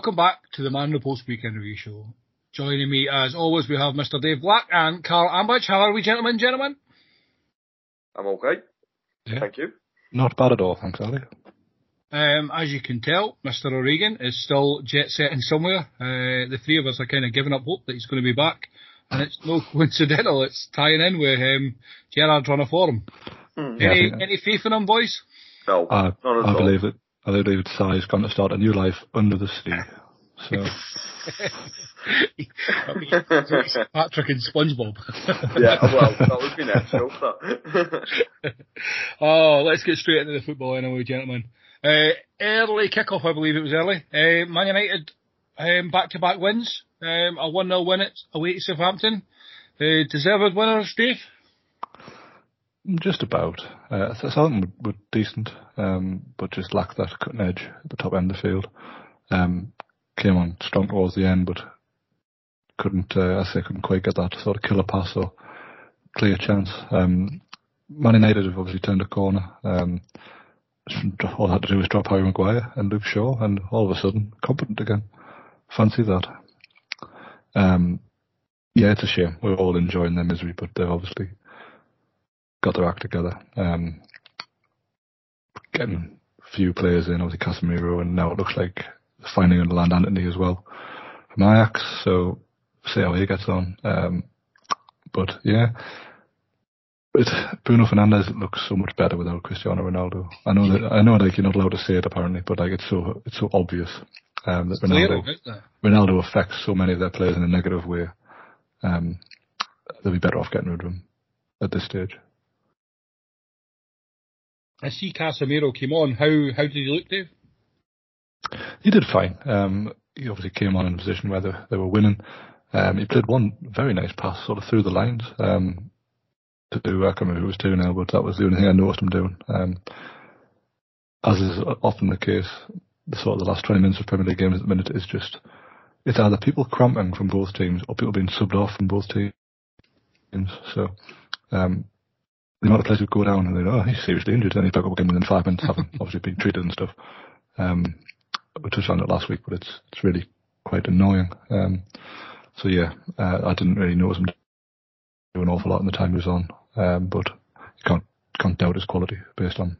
Welcome back to the Man Post Weekend Review Show. Joining me as always we have Mr. Dave Black and Carl Ambridge. How are we gentlemen, gentlemen? I'm okay. Yeah. Thank you. Not bad at all, thanks, Ali. Um, as you can tell, Mr. O'Regan is still jet setting somewhere. Uh, the three of us are kind of giving up hope that he's going to be back. And it's no coincidental, it's tying in with um, Gerrard run of form. Hmm. Yeah, any, think- any faith in him, boys? No, I, not at I all. believe it. I believe it's Sai's going to start a new life under the sea. So, Patrick and SpongeBob. yeah, well, that would be next joke, oh, let's get straight into the football anyway, gentlemen. Uh, early kickoff, I believe it was early. Uh, Man United um, back-to-back wins. Um, a 1-0 win at away to Southampton. Uh, deserved winners, Dave? Just about. Uh, thought were, were decent, um, but just lacked that cutting edge at the top end of the field. Um, came on strong towards the end, but couldn't, uh, I say, couldn't quite get that sort of killer pass or clear chance. Um, Man United have obviously turned a corner. Um, all they had to do was drop Harry Maguire and Luke Shaw, and all of a sudden, competent again. Fancy that. Um, yeah, it's a shame. We're all enjoying their misery, but they've obviously got their act together. Um, getting a few players in, obviously Casemiro, and now it looks like finding a land Antony as well from Ajax. So see how he gets on. Um, but yeah, but Bruno Fernandes looks so much better without Cristiano Ronaldo. I know that I know like you're not allowed to say it apparently, but like it's so it's so obvious um, that Ronaldo Clear. Ronaldo affects so many of their players in a negative way. Um, they'll be better off getting rid of him at this stage. I see Casemiro came on. How how did he look, Dave? He did fine. Um, he obviously came on in a position where they, they were winning. Um, he played one very nice pass sort of through the lines um, to do, I can't remember who it was to now, but that was the only thing I noticed him doing. Um, as is often the case, the sort of the last 20 minutes of Premier League games at the minute is just, it's either people cramping from both teams or people being subbed off from both teams. So, um, the amount of players who go down and they go, oh, he's seriously injured, and he's back up again within five minutes, having obviously been treated and stuff. Um, we touched on it last week, but it's it's really quite annoying. Um, so yeah, uh, I didn't really notice him do an awful lot in the time he was on, um, but you can't can't doubt his quality based on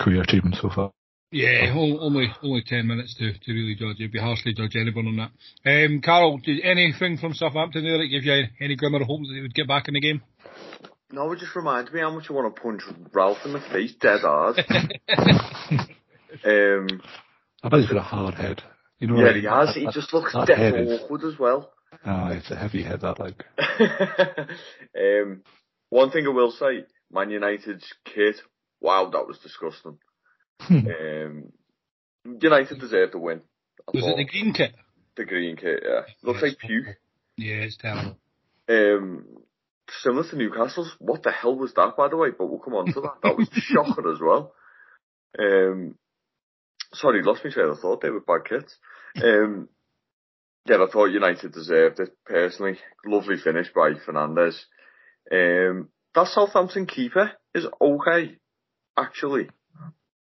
career achievements so far. Yeah, only only ten minutes to, to really judge. It'd be harshly judge anyone on that. Um, Carol, did anything from Southampton there that give you any glimmer of hope that he would get back in the game? No, it just reminds me how much I want to punch Ralph in the face, dead hard. um, I bet he's got a hard head. You know, yeah, like, he has. that- He that- just looks dead head is- awkward as well. Ah, it's a heavy head that like. um, one thing I will say, Man United's kit, wow, that was disgusting. um, United deserved the win. I Was it the green kit? the green kit? Yeah, looks like puke. Yeah, it's terrible. Um, similar to Newcastle's. What the hell was that, by the way? But we'll come on to that. That was shocker as well. Um, sorry, lost me train of thought. They were bad kits. Um, yeah, I thought United deserved it personally. Lovely finish by Fernandes. Um, that Southampton keeper is okay, actually.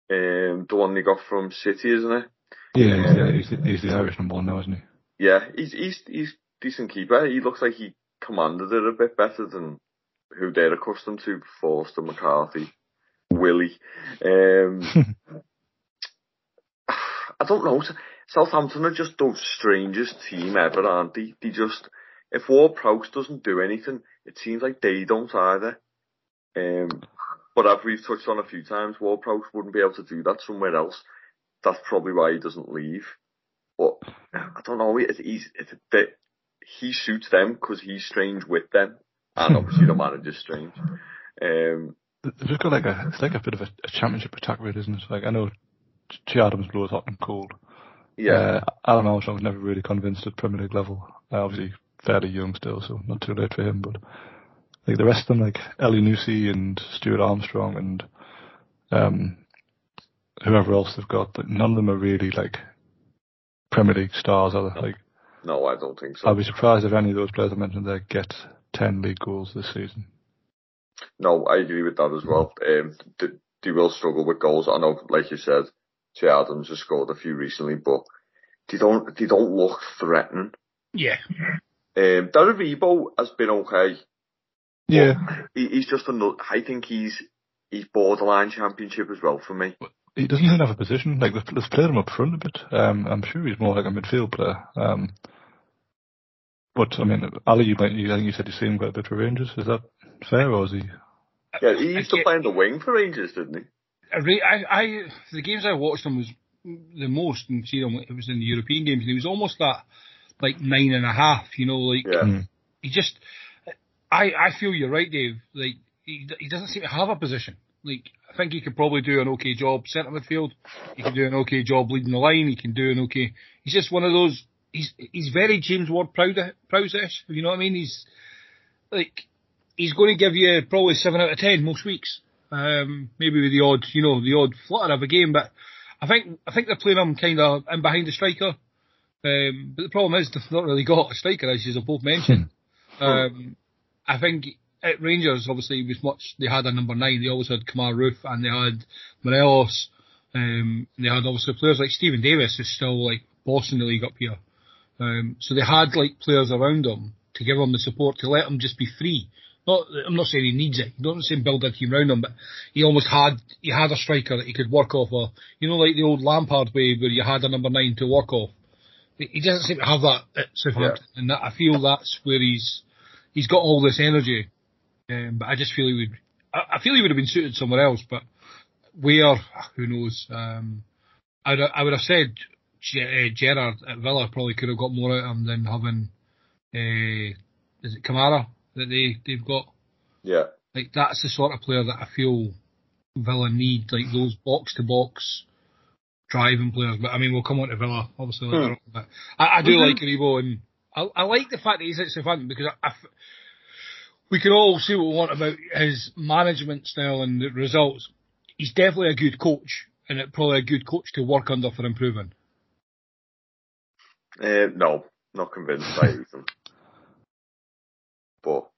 Um, the one they got from City, isn't it? Yeah, he's, yeah, he's, the, he's the Irish number one now, isn't he? Yeah, he's he's he's decent keeper. He looks like he commanded it a bit better than who they're accustomed to. Forster, McCarthy, Willie. Um, I don't know. Southampton are just the strangest team ever, aren't they? They just, if Ward Prowse doesn't do anything, it seems like they don't either. Um, but as we've touched on a few times, Ward Prowse wouldn't be able to do that somewhere else. That's probably why he doesn't leave. But I don't know. It's, he's, it's a bit, he suits them because he's strange with them, and obviously the manager's strange. Um, They've got like a, it's like a bit of a, a championship attack rate, isn't it? Like I know Che Adams blows hot and cold. yeah, Uh, Alan Armstrong was never really convinced at Premier League level. Uh, obviously fairly young still, so not too late for him. But like the rest of them, like Elyounoussi and Stuart Armstrong and um, whoever else they've got, like, none of them are really like Premier League stars. Are they? Like no, I don't think so. I'd be surprised if any of those players I mentioned there get ten league goals this season. No, I agree with that as well. Um, they, they will struggle with goals. I know, like you said, Che Adams has scored a few recently, but they don't they don't look threatening. Yeah. Um, Dararibo has been okay. Yeah, He, he's just another. I think he's he's borderline championship as well for me. he doesn't even have a position. Like they've, they've played him up front a bit. Um, I'm sure he's more like a midfield player. Um, but I mean, Ali, you, might, you I think you said you've seen him quite a bit for Rangers. Is that fair, or is he? Yeah, he used to play in the wing for Rangers, didn't he? I, I, I, the games I watched him was the most, and see him, it was in the European games, and he was almost that, like nine and a half, you know, like, Yeah. Mm. he just, I, I feel you're right, Dave, like, he, he doesn't seem to have a position. Like, I think he could probably do an okay job centre midfield, he can do an okay job leading the line, he can do an okay, he's just one of those, he's, he's very James Ward Prowse-ish, you know what I mean? He's, like, he's going to give you probably seven out of ten most weeks. Um, maybe with the odd, you know, the odd flutter of a game, but I think I think they're playing him kind of in behind the striker. Um, but the problem is they've not really got a striker, as you've both mentioned. um, I think at Rangers, obviously, was much they had a number nine. They always had Kemar Roofe and they had Morelos. Um, and they had obviously players like Steven Davis, who's still like boss in the league up here. Um, so they had like players around him to give him the support to let him just be free. Not, I'm not saying he needs it. Don't saying build a team around him, but he almost had he had a striker that he could work off. Or you know, like the old Lampard way where you had a number nine to work off. He doesn't seem to have that at Southampton, and that, I feel that's where he's he's got all this energy. Um, but I just feel he would. I, I feel he would have been suited somewhere else, but where who knows? Um, I I would have said Uh, Gerrard at Villa probably could have got more out of him than having uh, is it Kamara that they they've got. Yeah. Like that's the sort of player that I feel Villa need, like those box to box driving players. But I mean, we'll come on to Villa obviously later on. But I, I do like Rebo, and I, I like the fact that he's at Southampton because I, I f- we can all say what we want about his management style and the results. He's definitely a good coach, and it probably a good coach to work under for improving. Uh, no, not convinced by Ethan. But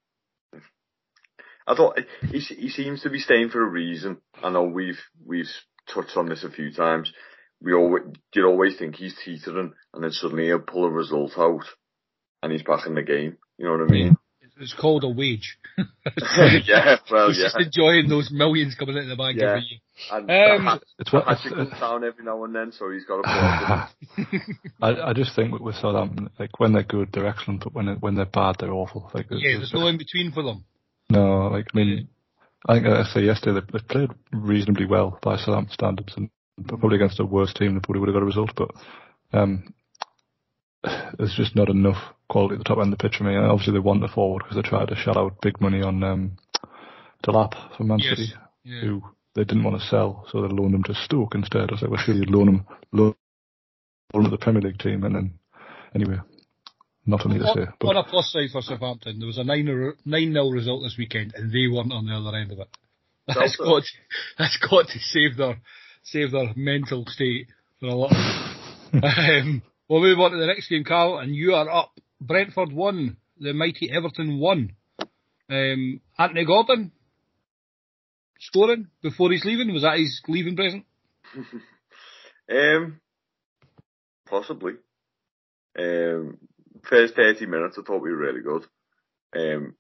I thought he he seems to be staying for a reason. I know we've we've touched on this a few times. We always you always think he's teetering, and then suddenly he'll pull a result out, and he's back in the game. You know what I mean? It's, it's called a wage. yeah, well, yeah, just enjoying those millions coming into the bank Yeah. every year. and Um, the It's the what hat it's, comes down every now and then, so he's got to put. I, I just think with, with Southampton, like when they're good, they're excellent, but when they- when they're bad, they're awful. Like Yeah, there's no in between for them. no, like I mean, I think I say yesterday they, they played reasonably well by Southampton standards, and probably against a worse team, they probably would have got a result. But um, there's just not enough quality at the top end of the pitch for me. And obviously they want the forward because they tried to shell out big money on um, Delap from Man Yes. City, Yeah. who they didn't want to sell, so they loaned him to Stoke instead. I was like, well, sure you'd loan him, loan him to the Premier League team, and then anyway, not for me to say. On, But on a plus side for Southampton, there was a 9 0 result this weekend, and they weren't on the other end of it. That's Delta. got, that's got to save their, save their mental state for a lot. um, we'll move on to the next game, Carl, and you are up. Brentford won, the mighty Everton won. Um, Anthony Gordon scoring before he's leaving. Was that his leaving present? Um, possibly. Um, first 30 minutes I thought we were really good. Um,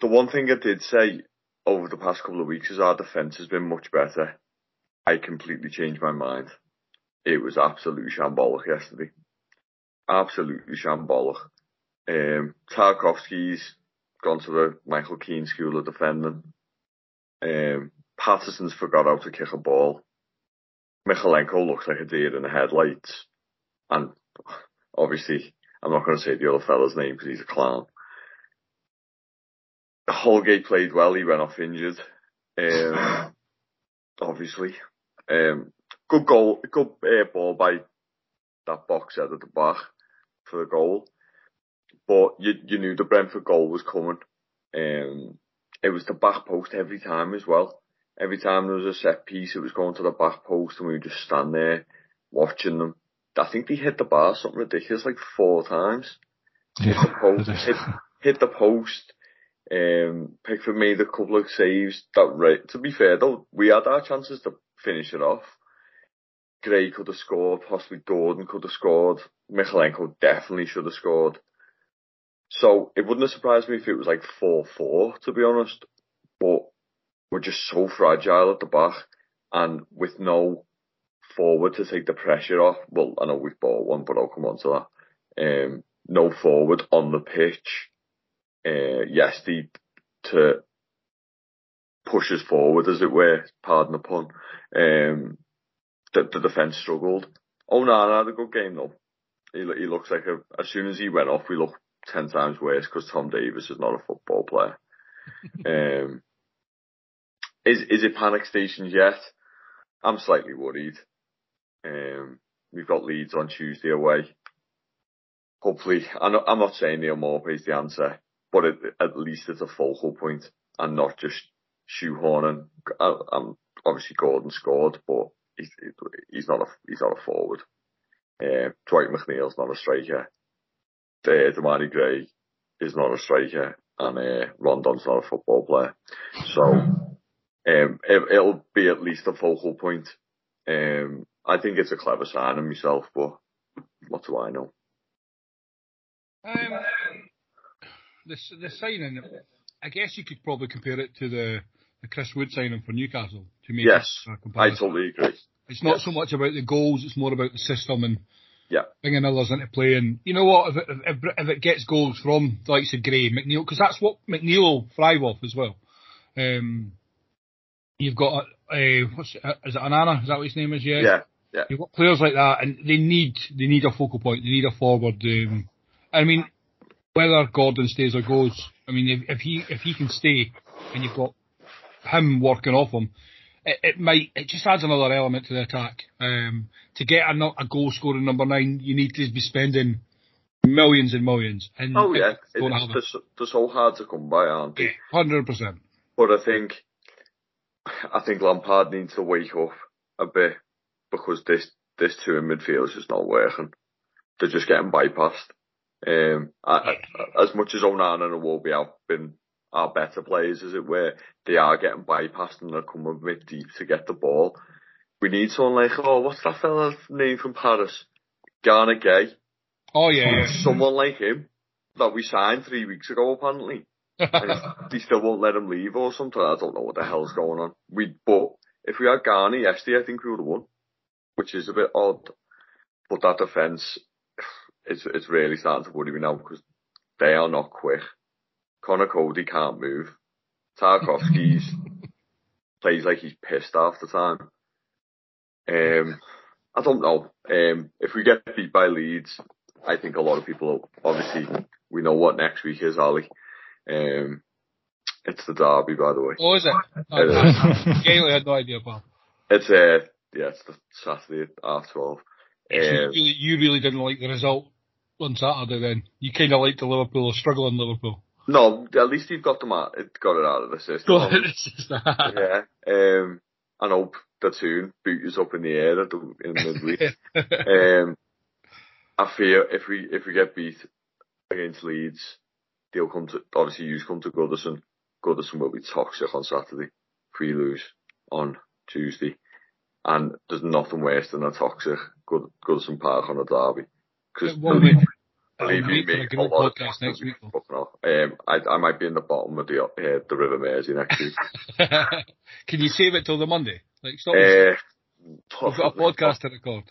the one thing I did say over the past couple of weeks is our defence has been much better. I completely changed my mind. It was absolutely shambolic yesterday. Absolutely shambolic. Um, Tarkowski's gone to the Michael Keane School of Defending. Um, Patterson's forgot how to kick a ball. Mykolenko looks like a deer in the headlights. And obviously, I'm not going to say the other fella's name because he's a clown. Holgate played well. He went off injured. Um, obviously. Um, good goal, good uh, ball by that boxer at the back for the goal. But you, you knew the Brentford goal was coming. Um, it was the back post every time as well. Every time there was a set piece, it was going to the back post and we would just stand there watching them. I think they hit the bar something ridiculous like four times. Yeah, hit the post, hit, hit the post. Um, Pickford made a couple of saves. That right. To be fair though, we had our chances to finish it off. Gray could have scored, possibly Gordon could have scored, Mykolenko definitely should have scored. So it wouldn't have surprised me if it was like 4-4, to be honest. But we're just so fragile at the back and with no forward to take the pressure off. Well, I know we've bought one, but I'll come on to that. Um, no forward on the pitch. Uh, yes, the, to push us forward, as it were, pardon the pun. Um, the, the defence struggled. Oh no, had a good game though. He, he looks like a, as soon as he went off, we looked ten times worse because Tom Davies is not a football player. um, is is it panic stations yet? I'm slightly worried. Um, we've got Leeds on Tuesday away. Hopefully, I'm not, I'm not saying Neal Maupay is the answer, but it, at least it's a focal point and not just shoehorning. I, I'm obviously Gordon scored, but he's he's not a he's not a forward. Uh, Dwight McNeil's not a striker. Uh, Demarai Gray is not a striker, and uh, Rondon's not a football player. So um, it, it'll be at least a focal point. Um, I think it's a clever signing myself, but what do I know? Um, the the signing, I guess you could probably compare it to the the Chris Wood signing for Newcastle to make Yes, a I totally agree. It's not yeah. so much about the goals; it's more about the system and Yeah. bringing others into play. And you know what? If it, if, if it gets goals from the likes of Gray, McNeil, because that's what McNeil thrive off as well. Um, you've got uh, what's it, is it Anana? Is that what his name is? Yeah. Yeah, yeah. You've got players like that, and they need they need a focal point. They need a forward. Um, I mean, whether Gordon stays or goes, I mean, if, if he if he can stay, and you've got him working off him, it, it might it just adds another element to the attack. Um, to get a, a goal scoring number nine, you need to be spending millions and millions. And Oh yeah, it's, they're, so- they're so hard to come by, aren't they? Hundred percent. But I think, I think Lampard needs to wake up a bit because this this two in midfield is just not working. They're just getting bypassed. Um, I, I, as much as Onana and Iwobi have been are better players, as it were, they are getting bypassed and they're coming mid deep to get the ball. We need someone like, oh, what's that fella's name from Paris? Gana Gueye. Oh yeah. Someone like him that we signed three weeks ago, apparently. And they still won't let him leave or something. I don't know what the hell's going on. We, but if we had Garner yesterday, I think we would have won, which is a bit odd. But that defence, it's it's really starting to worry me now because they are not quick. Conor Coady can't move. Tarkowski's plays like he's pissed half the time. Um, I don't know. Um, if we get beat by Leeds, I think a lot of people, obviously, we know what next week is, Ali. Um, it's the derby, by the way. oh, is it? It is. Gailey had no idea, pal. It's uh, yeah, it's the Saturday at half twelve. So you, Um, really, you really didn't like the result on Saturday then. You kind of liked the Liverpool, or struggling Liverpool. No, at least you've got them out. It got it out of the system. Just that. yeah. Um, I hope the tune boot is up in the air at the, in midweek. um, I fear if we if we get beat against Leeds, they'll come to obviously you come to Goodison. Goodison will be toxic on Saturday if we lose on Tuesday, and there's nothing worse than a toxic Good Goodison Park on a derby. Because believe you me, a a lot of podcast next week. though. fucking off. Um, I I might be in the bottom of the uh, the River Mersey next week. Can you save it till the Monday? Like, stop. uh, We've got a podcast to record.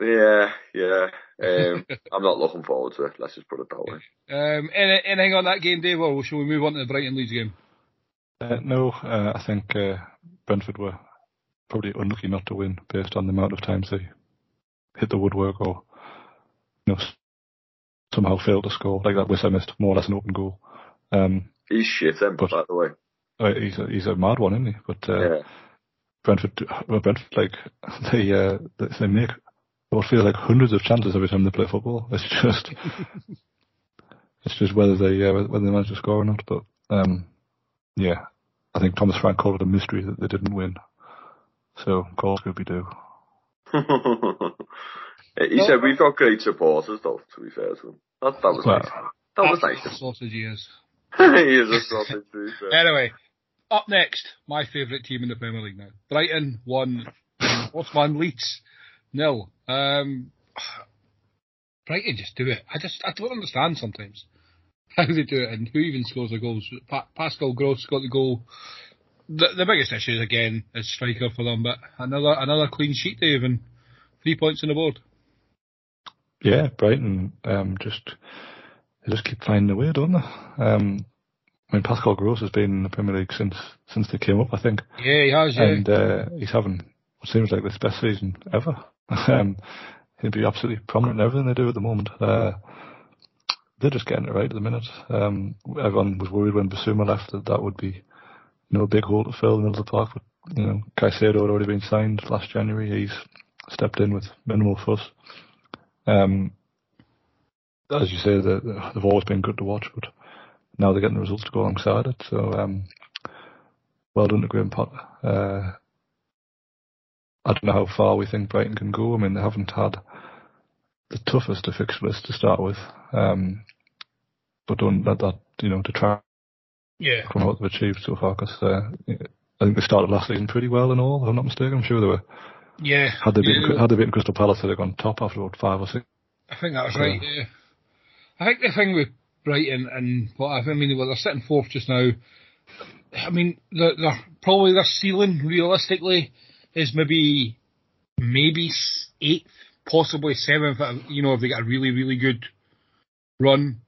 Yeah, yeah. Um, I'm not looking forward to it. Let's just put it that way. Um, any, anything on that game, Dave, or shall we move on to the Brighton Leeds game? Uh, no, uh, I think uh, Brentford were probably unlucky not to win based on the amount of times they hit the woodwork or you know somehow failed to score. Like that Wissa missed more or less an open goal. Um, He's shit, then, But- by the way. uh, he's a, he's a mad one, isn't he? But uh, Yeah. Brentford, well, Brentford, like they uh, they, they make what feels like hundreds of chances every time they play football. It's just it's just whether they uh, whether they manage to score or not. But um, yeah, I think Thomas Frank called it a mystery that they didn't win. So call Scooby Doo. He said we've got great supporters, though. To be fair to him, that that was Well, nice. That was nice. Sausage ears. he is a sausage, to be fair. Anyway, up next, my favourite team in the Premier League now. Brighton won. What's one Leeds nil. Um, Brighton just do it. I just I don't understand sometimes how they do it and who even scores the goals. Pa- Pascal Gross got the goal. The, the biggest issue is again is striker for them, but another another clean sheet, Dave, and three points on the board. Yeah, Brighton um, just they just keep finding a way, don't they? Um, I mean, Pascal Gross has been in the Premier League since since they came up, I think. Yeah, he has. Yeah. and uh, he's having what seems like his best season ever. um, he'll be absolutely prominent in everything they do at the moment. Uh, they're just getting it right at the minute. Um, everyone was worried when Bissouma left that that would be, you know, a big hole to fill in the middle of the park. But you know, Caicedo had already been signed last January. He's stepped in with minimal fuss. Um, as you say, they- they've always been good to watch, but now they're getting the results to go alongside it. So, um, well done to Graham Potter. Uh, I don't know how far we think Brighton can go. I mean, they haven't had the toughest of fixture list to start with. Um, but don't let that, you know, detract yeah. from what they've achieved so far because uh, I think they started last season pretty well and all, if I'm not mistaken. I'm sure they were. Yeah. Had they beaten, Yeah. had they beaten Crystal Palace, they'd have gone top after about five or six. I think that was Yeah. right. Yeah. I think the thing with Brighton and what I mean, well, they're sitting fourth just now. I mean, they're, they're probably their ceiling realistically is maybe maybe eighth, possibly seventh. uh, You know, if they get a really really good run.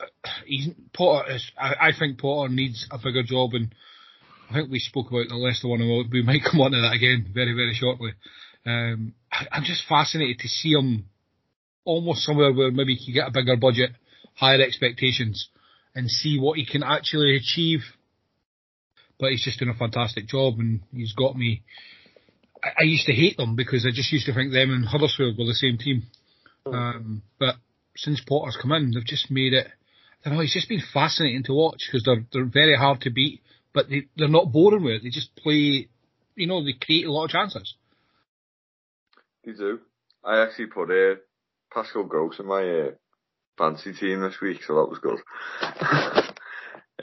Uh, He's, Potter is. I, I think Potter needs a bigger job, and I think we spoke about the Leicester one. and We might come on to that again very very shortly. Um, I, I'm just fascinated to see him almost somewhere where maybe he can get a bigger budget, higher expectations, and see what he can actually achieve. But he's just doing a fantastic job, and he's got me. I, I used to hate them because I just used to think them and Huddersfield were the same team. Um, but since Potter's come in, they've just made it. I don't know. It's just been fascinating to watch because they're they're very hard to beat, but they they're not boring with it. They just play. You know, they create a lot of chances. You do. I actually put uh, Pascal Gross in my uh, fancy team this week, so that was good.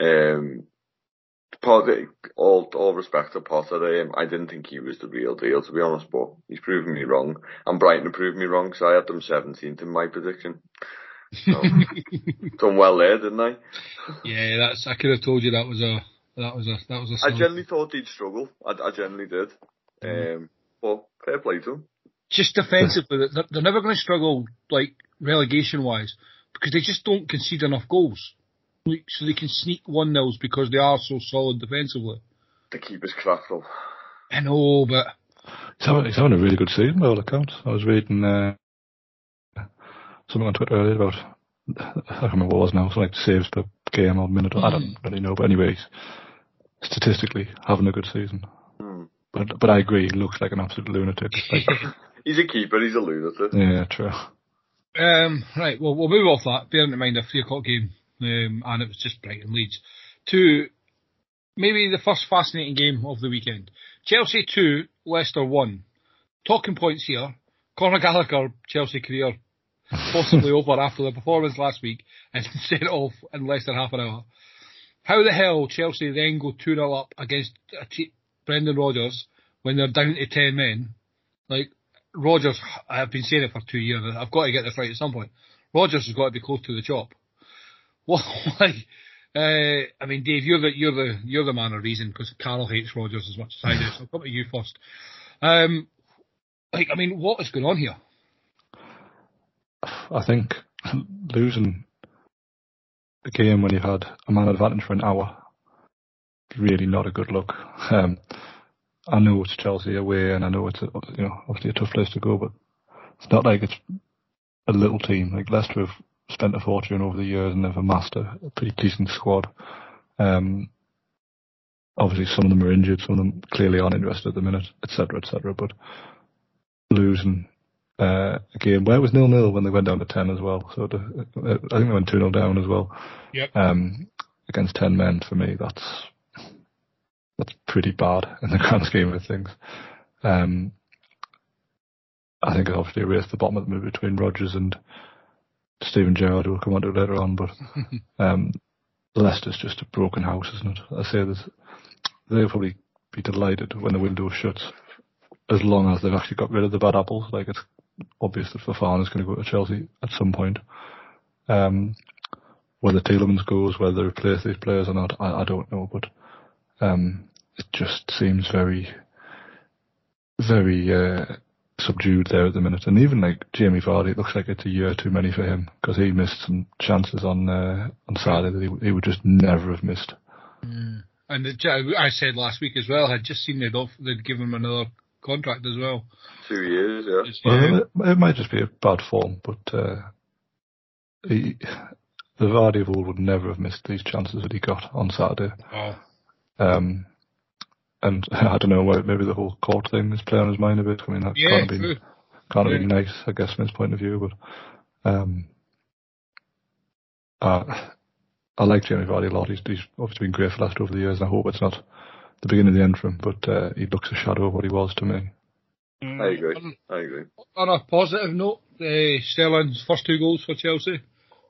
um, Potter, all all respect to Potter, um, I didn't think he was the real deal, to be honest, but he's proven me wrong. And Brighton proved me wrong, so I had them 17th in my prediction. So, done well there, didn't I? Yeah, that's. I could have told you that was a that was a that was a. I solid- generally thought he'd struggle. I, I generally did. Um, but fair play to him. just defensively, they're, they're never going to struggle like relegation wise because they just don't concede enough goals. Like, So they can sneak one nils because they are so solid defensively. The keeper's crap though. I know, but He's having, he's having a really good season by all accounts. I was reading uh, something on Twitter earlier about, I can't remember what it was now, something like saves per game or minute. I don't really know, but anyways, statistically having a good season. Hmm. But but I agree, he looks like an absolute lunatic. Like, He's a keeper, he's a lunatic. yeah, true. Um, right, well, we'll move off that, bearing in mind a three o'clock game, um, and it was just Brighton Leeds, to maybe the first fascinating game of the weekend. Chelsea 2, Leicester 1. Talking points here, Conor Gallagher, Chelsea career, possibly over after the performance last week, and set it off in less than half an hour. How the hell Chelsea then go 2 0 up against te- Brendan Rodgers when they're down to 10 men? Like, Rodgers, I've been saying it for two years. I've got to get this right at some point. Rodgers has got to be close to the chop. What, like, uh, I mean, Dave, you're the you're the you're the man of reason because Carol hates Rodgers as much as I do. So I'll come to you first. Um, like, I mean, what is going on here? I think losing a game when you've had a man advantage for an hour really not a good look. Um, I know it's Chelsea away, and I know it's a, you know obviously a tough place to go, but it's not like it's a little team. Like Leicester have spent a fortune over the years and they've amassed a, pretty decent squad. Um, obviously, some of them are injured, some of them clearly aren't interested at the minute, etc., etc. But losing uh, game where it was nil nil when they went down to ten as well. So the, uh, I think they went two 0 down as well. Yep. Um, against ten men for me, that's that's pretty bad in the grand scheme of things. Um, I think it obviously erased the bottom of the move between Rodgers and Steven Gerrard, who we'll come on to later on. But um, Leicester's just a broken house, isn't it? I say this, they'll probably be delighted when the window shuts, as long as they've actually got rid of the bad apples. Like it's obvious that Fofana is going to go to Chelsea at some point. Um, whether Tielemans goes, whether they replace these players or not, I, I don't know. But um, it just seems very, very uh, subdued there at the minute. And even like Jamie Vardy, it looks like it's a year too many for him because he missed some chances on uh, on Saturday that he, he would just never have missed. Mm. And the, I said last week as well, I'd just seen they'd, off, they'd give him another contract as well. Two years, yeah. Just, Well, yeah. it, it might just be a bad form, but uh, he, the Vardy of old would never have missed these chances that he got on Saturday. Oh. Um, and I don't know, why- maybe the whole court thing is playing on his mind a bit. I mean, that Yeah, can't have been true. can't have Yeah. been nice, I guess, from his point of view. But um, uh, I like Jamie Vardy a lot. He's, he's obviously been great for Leicester over the years, and I hope it's not the beginning of the end for him. But uh, he looks a shadow of what he was to me. I agree. On, I agree. on a positive note, uh, Sterling's first two goals for Chelsea.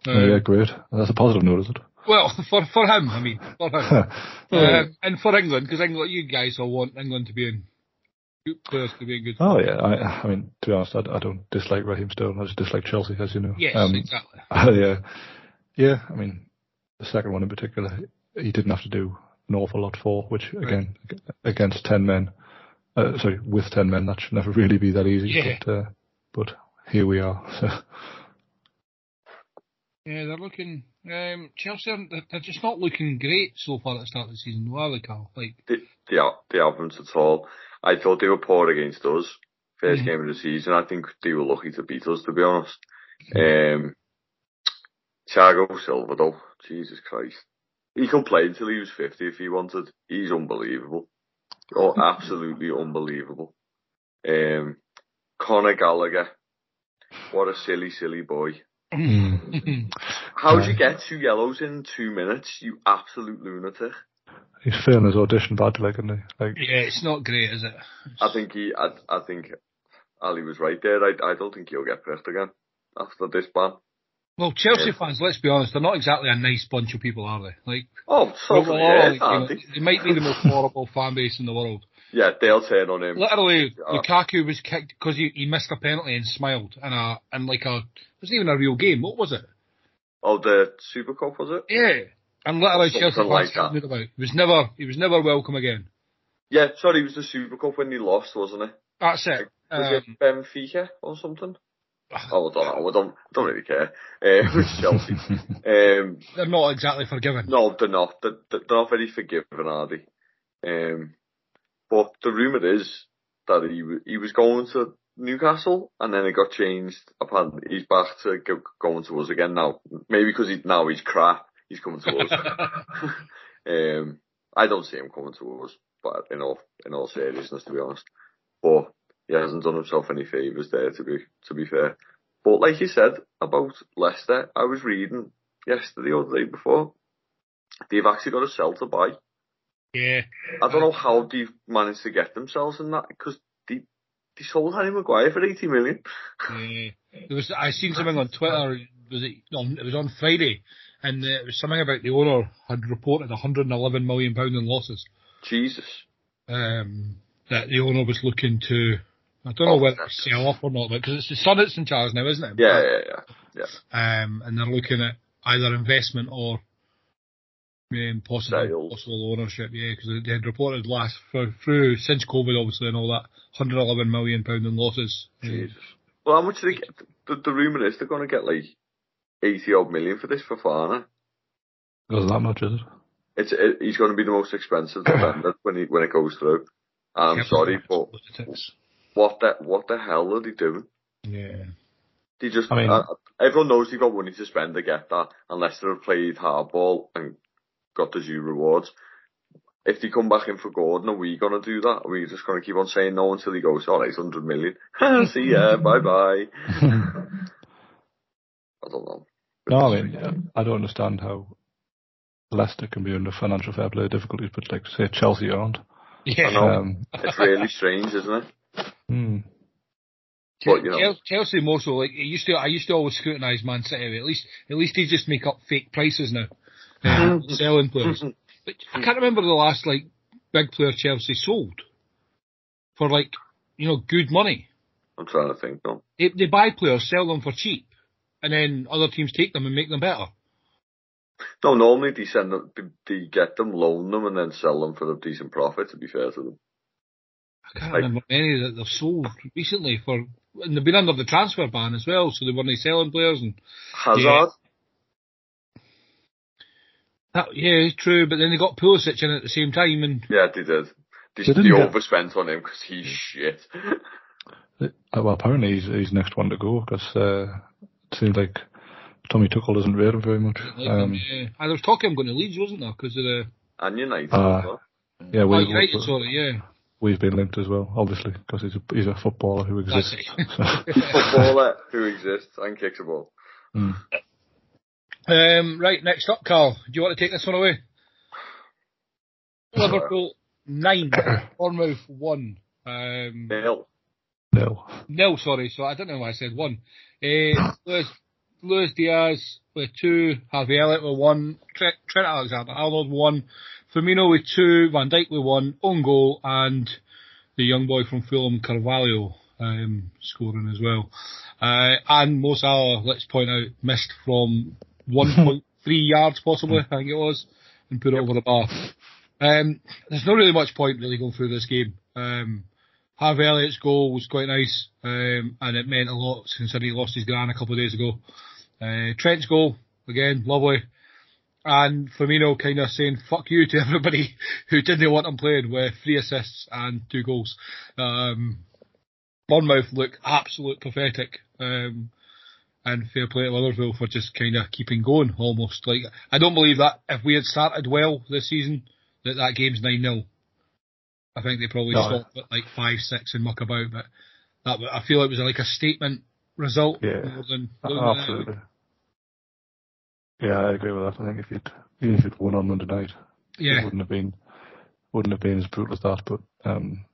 Uh, Oh, yeah, great. That's a positive note, is it? Well, for for him, I mean, for him, um, and for England, because England, you guys all want England to be in good players to be in good. Oh yeah, I, I mean, to be honest, I, I don't dislike Raheem Sterling. I just dislike Chelsea, as you know. Yes, Um, exactly. yeah, yeah. I mean, the second one in particular, he didn't have to do an awful lot for, which again, ag- against ten men, uh, sorry, with ten men, that should never really be that easy. Yeah. But, uh, but here we are. So Yeah, they're looking. Um, Chelsea, aren't- they're, they're just not looking great so far at the start of the season, are they, Carl? Like, They, they, are- they haven't at all. I thought they were poor against us. First Mhm. game of the season. I think they were lucky to beat us, to be honest. Um, Thiago Silva, though. Jesus Christ. He could play until he was 50 if he wanted. He's unbelievable. Oh, absolutely unbelievable. Um, Conor Gallagher. What a silly, silly boy. How'd you get two yellows in two minutes, you absolute lunatic? he's failing his audition badly, isn't he? Like, yeah, it's not great, is it? I think he, I, I think Ali was right there. I, I don't think he'll get picked again after this ban. Well, Chelsea Yeah. fans, let's be honest, they're not exactly a nice bunch of people, are they? Like, Oh, so yeah, like, you know, they? might be the most horrible fan base in the world. yeah, they'll turn on him. Literally, Yeah. Lukaku was kicked because he, he missed a penalty and smiled, and a and like a it wasn't even a real game. What was it? Oh, the Super Cup was it? Yeah, and literally Something Chelsea like fans talking about. He was never he was never welcome again. Yeah, sorry, it was the Super Cup when they lost, wasn't it? That's it. Was Um, it Benfica or something? Oh, I don't know. I don't, don't really care. With Chelsea. um, they're not exactly forgiven. No, they're not. They're, they're not very forgiving, are they? Um, but the rumour is that he he was going to Newcastle and then it got changed. Apparently, he's back to go, going to us again now. Maybe because he, now he's crap. He's coming to us. um, I don't see him coming to us, but in all in all seriousness, to be honest. But he hasn't done himself any favours there, to be to be fair. But like you said about Leicester, I was reading yesterday or the day before. They've actually got a sell to buy. Yeah, I don't know how they've managed to get themselves in that because they they sold Harry Maguire for eighty million. yeah. There was I seen something on Twitter. Was it? No, it was on Friday, and uh, it was something about the owner had reported 111 million pound in losses. Jesus. um, that the owner was looking to. I don't know Oh, whether to that's- sell off or not, because it's the son that's in charge now, isn't it? Yeah, yeah, yeah. Um, and they're looking at either investment or um, possible possible ownership. Yeah, because they had reported last for, through since COVID, obviously, and all that, 111 million pound in losses. Jesus. Well, how much do they get? The, the rumour is they're going to get like 80 odd million for this Fofana. Was that much, is it? It's it, he's going to be the most expensive defender when he when it goes through. I'm Kept sorry, but politics. What the what the hell are they doing? Yeah. They just I mean- uh, everyone knows they've got money to spend to get that, unless they've played hardball and got the due rewards. If they come back in for Gordon, are we going to do that? Are we just going to keep on saying no until he goes, all right, 100 million? See ya, bye bye. I don't know. No, I mean, yeah, I don't understand how Leicester can be under financial fair play difficulties, but like say Chelsea aren't. Yeah. I know. Um, It's really strange, isn't it? Hmm. But, you know- Chelsea more so like it used to. I used to always scrutinise Man City. At least, at least they just make up fake prices now, um, selling players. But I can't remember the last like big player Chelsea sold for like you know good money. I'm trying to think now. They, they buy players, sell them for cheap, and then other teams take them and make them better. No, normally they send them, they, they get them, loan them, and then sell them for a decent profit. To be fair to them, I can't Like- remember many that they've sold recently for, and they've been under the transfer ban as well, so they weren't selling players and Hazard. that, yeah, it's true. But then they got Pulisic in at the same time, and Yeah, they did. They, They they, overspent on him because he's shit. Uh, Well, apparently he's he's next one to go because uh, it seems like Tommy Tuchel doesn't rate him very much. like, Um, yeah. And there was talking of him going to Leeds, wasn't there? Because of the and United. Uh, as well. yeah, oh, we've, United, sorry, yeah. We've been linked as well, obviously, because he's a he's a footballer who exists. So, Footballer who exists and kicks a ball. mm. Um, right, next up, Carl. Do you want to take this one away? Liverpool nine, Bournemouth one. Um, Nil. No. nil, sorry. So I don't know why I said one. Uh, Luis, Luis Diaz with two, Harvey Elliott with one, Trent, Trent Alexander-Arnold with one, Firmino with two, Van Dijk with one, own goal, and the young boy from Fulham, Carvalho, um, scoring as well. Uh, and Mo Salah, let's point out, missed from 1.3 yards possibly, I think it was, and put it over the bar. Um, there's not really much point really going through this game. Um, Harvey Elliott's goal was quite nice, um, and it meant a lot since he lost his gran a couple of days ago. Uh, Trent's goal, again, lovely. And Firmino kind of saying fuck you to everybody who didn't want him playing with three assists and two goals. Um, Bournemouth look absolute pathetic. Um, and fair play to Liverpool for just kind of keeping going almost. Like, I don't believe that if we had started well this season, that that game's 9-0. I think they probably No. stopped at like 5-6 and muck about, but that, I feel it was like a statement result Yeah. more than, Uh, more than Absolutely. Yeah, I agree with that. I think if you'd even if you'd won on Monday night, it Yeah, wouldn't have been wouldn't have been as brutal as that. But um,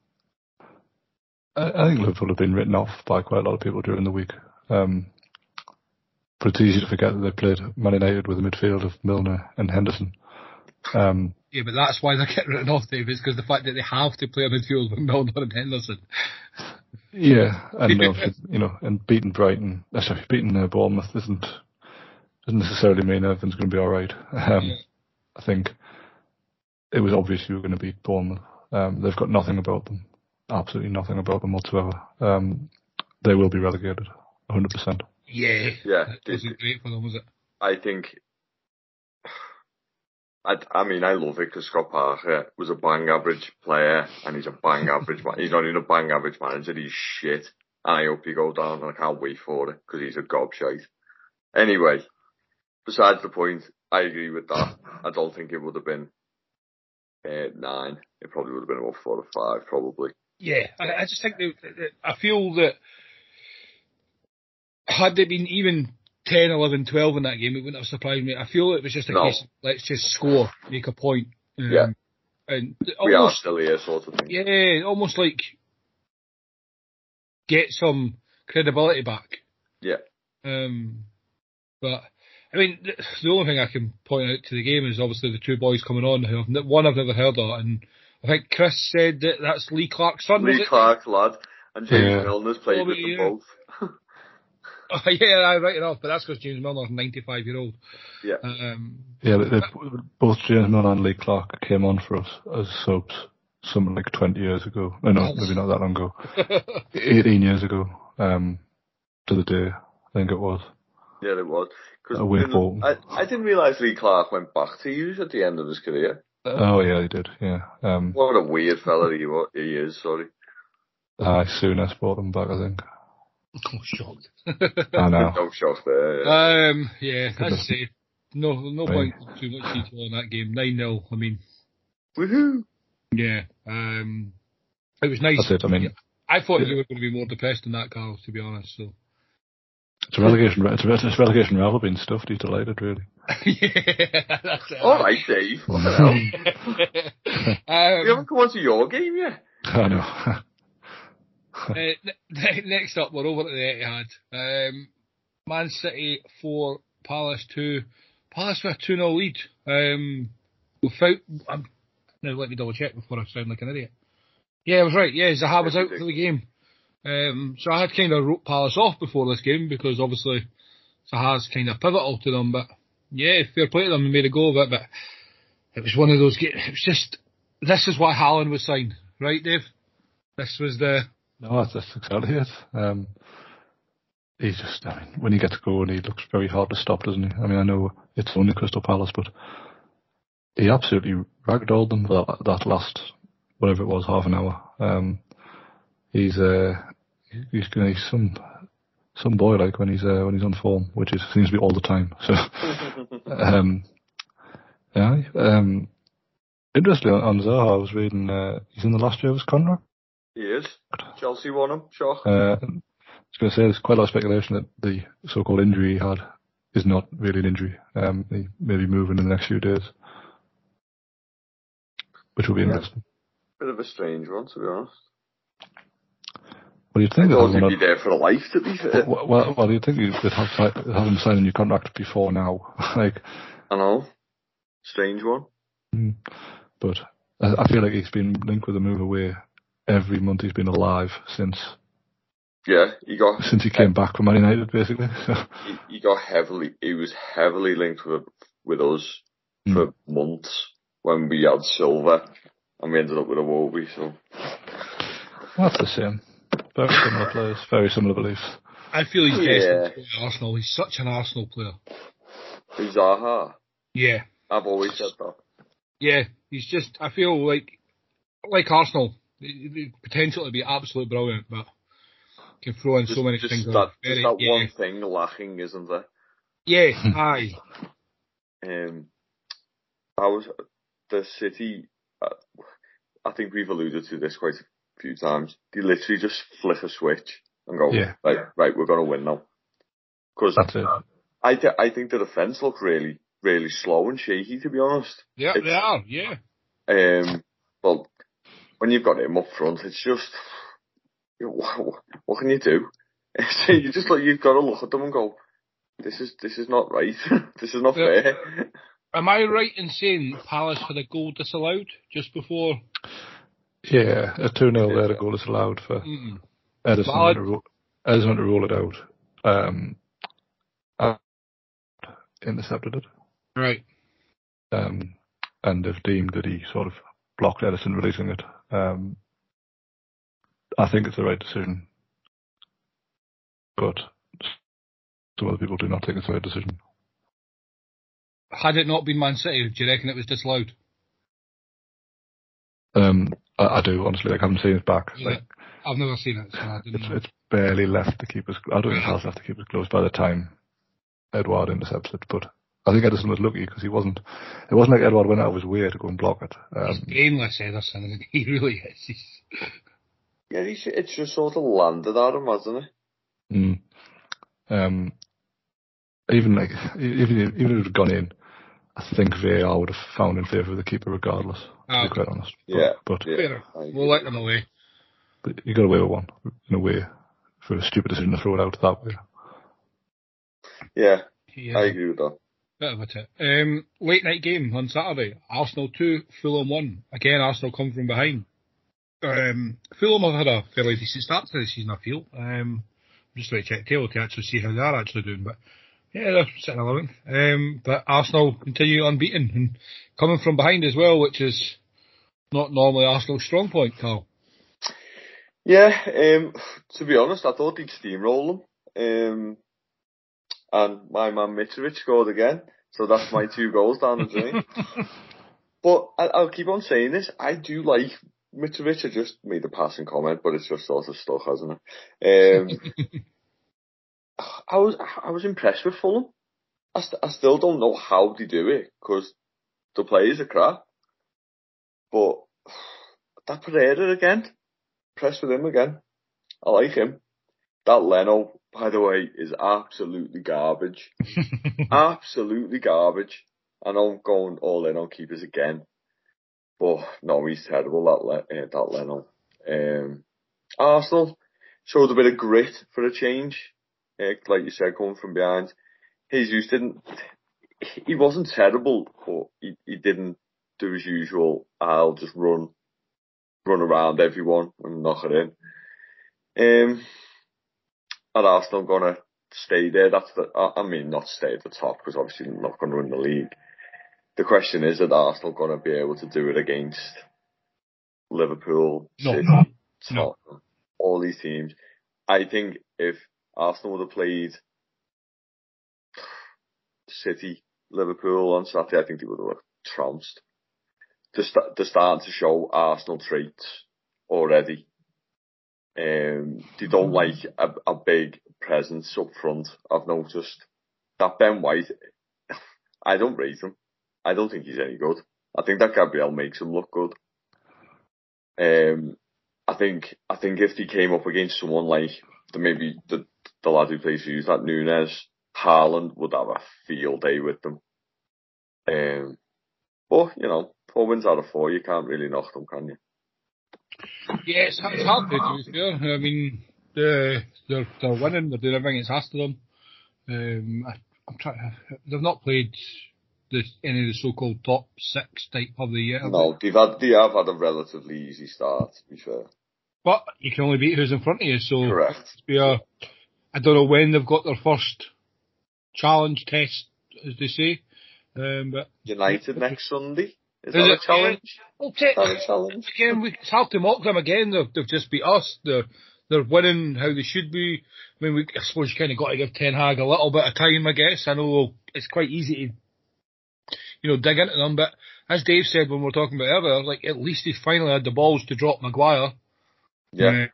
I, I think Liverpool have been written off by quite a lot of people during the week. Um, but it's easy to forget that they played Man United with a midfield of Milner and Henderson. Um, yeah, but that's why they get written off, Dave, is because the fact that they have to play a midfield with Milner and Henderson. yeah, and you know, and beating Brighton, uh, sorry, beating uh, Bournemouth isn't doesn't necessarily mean everything's going to be all right. Um, Yeah. I think it was obvious you were going to beat Bournemouth. Um, they've got nothing about them, absolutely nothing about them whatsoever. Um, they will be relegated, 100%. Yeah. Yeah, That they- wasn't great for them, was it? I think. I, I mean, I love it because Scott Parker was a bang average player and he's a bang average man. He's not even a bang average manager. He's shit. And I hope he goes down and I can't wait for it because he's a gobshite. Anyway, besides the point, I agree with that. I don't think it would have been uh, nine. It probably would have been about four or five, probably. Yeah, I, I just think that, that I feel that had they been even 10, 11, 12 in that game, it wouldn't have surprised me. I feel it was just a No. case of let's just score, make a point. Um, Yeah. And We are almost, still here, sort of thing. yeah, almost like get some credibility back. Yeah. Um, but I mean, the, the only thing I can point out to the game is obviously the two boys coming on who I've, one I've never heard of, and I think Chris said that that's Lee Clark's son. was Lee it? Clark, lad, and James Yeah. Milner's played Oh, with them yeah. both. Oh, yeah, I write it off, but that's because James Milner's 95 year old. Yeah. Um, Yeah, they, they, both James Milner and Lee Clark came on for us as subs something like 20 years ago. No, no, maybe not that long ago. 18 years ago. Um, to the day. I think it was. Yeah, it was. Cause Away didn't- I, I didn't realise Lee Clark went back to use at the end of his career. Oh yeah, he did. Yeah. Um, What a weird fella he, wa- he is, sorry. I soon I brought him back. I think. I'm shocked. I know. No shock there. yeah. Um, yeah, as I say, no, no point too much detail on that game. Nine 0 I mean, Woohoo! yeah. Um, it was nice. That's it. I mean, I thought Yeah. you were going to be more depressed than that, Carl. To be honest, so it's a relegation. It's a, it's a relegation rival being stuffed. He's delighted, really. yeah, that's it. Alright, Dave. What the hell? You um, haven't come on to your game yet? I know. uh, ne- ne- next up, we're over at the Etihad. Um, Man City four, Palace two. Palace with a two 0 lead. Um, without, um, now let me double check before I sound like an idiot. Yeah, I was right. Yeah, Zaha was out for the game. Um, so I had kind of wrote Palace off before this game because obviously Zaha's kind of pivotal to them. But yeah, fair play to them and made a go of it. But it was one of those games. It was just this is why Haaland was signed, right, Dave? This was the no, that's exactly it. Um, he's just. I mean, when he gets going, he looks very hard to stop, doesn't he? I mean, I know it's only Crystal Palace, but he absolutely ragdolled them for that, that last whatever it was, half an hour. Um, he's uh, he's, he's some some boy like when he's uh, when he's on form, which is seems to be all the time. So. Um, yeah. Um, interestingly, on, on Zaha, I was reading uh, he's in the last year of his contract. he is. Chelsea won him. Sure. Uh, I was going to say there's quite a lot of speculation that the so-called injury he had is not really an injury. Um, he may be moving in the next few days, which will be Yeah. interesting. Bit of a strange one, to be honest. Well, you'd think he'd be there for life, to be fair. well, well, well, you'd think you'd have, have him sign a new contract before now. like, I know. Strange one. Hmm. but I, feel like he's been linked with a move away every month he's been alive since Yeah, he got since he came back from Man United, basically. So, he, he got heavily he was heavily linked with with us hmm. for months when we had Silva and we ended up with Iwobi, so that's the same. Very similar players, very similar beliefs. I feel he's Yeah. destined to play Arsenal. He's such an Arsenal player. Zaha. Yeah, I've always said that. yeah. He's just. I feel like like Arsenal, the the potential to be absolutely brilliant, but can throw in Just, so many just things. that, Very- just that yeah, one thing lacking, isn't there? yeah, aye. Um, I was the city. Uh, I think we've alluded to this quite a few times. They literally just flick a switch and go, Yeah. right, right, we're gonna win now. Because That's it. I, th- I think the defense look really, really slow and shaky, to be honest. Yeah, It's- they are. Yeah, Um, well, when you've got him up front, it's just, you know, what, what can you do? so you just like you've got to look at them and go, this is this is not right. this is not Yeah. fair. Am I right in saying Palace had a goal disallowed just before? Yeah, a 2 0 there, a goal is allowed for Mm. Ederson, Valid. to Ederson to roll it out. Um, uh, intercepted it. Right. Um, and they've deemed that he sort of blocked Ederson releasing it. Um, I think it's the right decision. But some other people do not think it's the right decision. Had it not been Man City, do you reckon it was disallowed? Um, I, I do, honestly. Like, I haven't seen it back. Yeah. Like, I've never seen it, so I didn't it's, know. it's barely left to keep us. I don't think it has left to keep us close by the time Edouard intercepts it. But I think Ederson was lucky because he wasn't. It wasn't like Edouard went out of his way to go and block it. He's Um, brainless, Ederson. isn't He He really is. He's, Yeah, he it's just sort of landed at him, hasn't it? mm, um, even like even even if it had gone in, I think VAR would have found in favour of the keeper regardless. To Ah, be quite honest. But, Yeah. but Yeah, fair. I agree. We'll let them away. but you got away with one in a way for a stupid decision to throw it out that way. Yeah, Yeah. I agree with that. Bit of a tip. Um, late night game on Saturday. Arsenal 2, Fulham 1. Again, Arsenal come from behind. Um, Fulham have had a fairly decent start to the season, I feel. Um, I'm just about to check the table to actually see how they are actually doing, but yeah, they're sitting 11th. Um, but Arsenal continue unbeaten and coming from behind as well, which is not normally Arsenal's strong point, Carl. Yeah, um, to be honest, I thought he'd steamroll them. Um, and my man Mitrovic scored again. So that's my two goals down the drain. but I, I'll keep on saying this. I do like Mitrovic. I just made a passing comment, but it's just sort of stuck, hasn't it? Um, I was I was impressed with Fulham. I, st- I still don't know how they do it because the players are crap. But that Pereira again, impressed with him again. I like him. That Leno, by the way, is absolutely garbage. absolutely garbage. I know I'm going all in on keepers again. But no, he's terrible, that, Le- uh, that Leno. Um, Arsenal showed a bit of grit for a change. Uh, like you said, coming from behind. Jesus didn't, he wasn't terrible, but he, he didn't do his usual, I'll just run, run around everyone and knock it in. Um, are Arsenal gonna stay there? That's the, I mean, not stay at the top because obviously they're not gonna win the league. The question is, are Arsenal gonna be able to do it against Liverpool, No. City, No. Tottenham, all these teams? I think if Arsenal would have played City, Liverpool on Saturday, I think they would have trounced. They're, they're starting to show Arsenal traits already. Um, they don't like a, a big presence up front, I've noticed. That Ben White, I don't rate him. I don't think he's any good. I think that Gabriel makes him look good. Um, I think, I think if he came up against someone like the, maybe the, the lad who plays you, that Nunes, Haaland would have a field day with them. Um, but, you know, four wins out of four, you can't really knock them, can you? Yeah, it's, it's hard to do, fair. I mean, they're, they're, they're winning, they're doing everything that's asked of them. Um, I, I'm trying, they've not played the, any of the so-called top six type of the year. No, they've had, they have had a relatively easy start, to be fair. But you can only beat who's in front of you, so Correct. we are, I don't know when they've got their first challenge test, as they say. Um, but United next Sunday. Is Is that a it? challenge? Well, Is that a challenge? again, we, it's hard to mock them again. They've, they've just beat us. They're they're winning how they should be. I mean, we, I suppose you kind of got to give Ten Hag a little bit of time. I guess I know it's quite easy to, you know, dig into them. But as Dave said when we were talking about earlier, like at least he finally had the balls to drop Maguire. Yeah.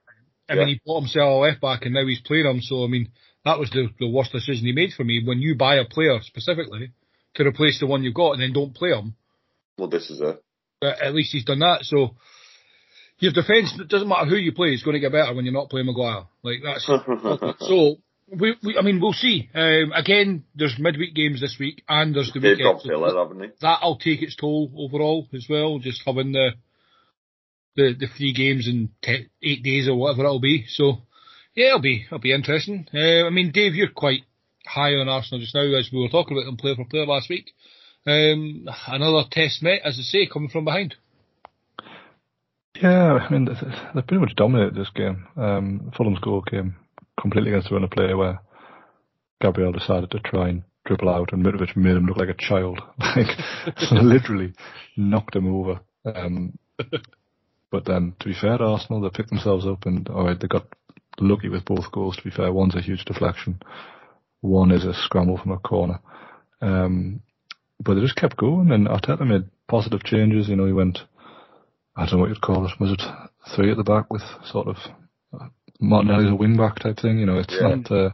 I Yeah. mean, he bought himself a left back and now he's playing him. So I mean, that was the the worst decision he made for me. When you buy a player specifically to replace the one you've got and then don't play him, Well, this is it. but at least he's done that. So your defence it doesn't matter who you play, is going to get better when you're not playing Maguire. Like that's so. We, we, I mean, we'll see. Um, again, there's midweek games this week, and there's the They've weekend. haven't they? That'll take its toll overall as well. Just having the the the three games in te- eight days or whatever it'll be. So yeah, it'll be it'll be interesting. Uh, I mean, Dave, you're quite high on Arsenal just now, as we were talking about them player for player last week. Um, another test met, as I say, coming from behind. Yeah, I mean, they- pretty much dominated this game. Um, Fulham's goal came completely against the run of play where Gabriel decided to try and dribble out and Mitrovic made him look like a child. Like, literally knocked him over. Um, but then, to be fair to Arsenal, they picked themselves up and, alright, they got lucky with both goals, to be fair. One's a huge deflection. One is a scramble from a corner. Um, but they just kept going and Arteta made positive changes. You know, he went, I don't know what you'd call it. Was it three at the back with sort of uh, Martinelli as a wing back type thing? You know, it's Yeah. not. Uh,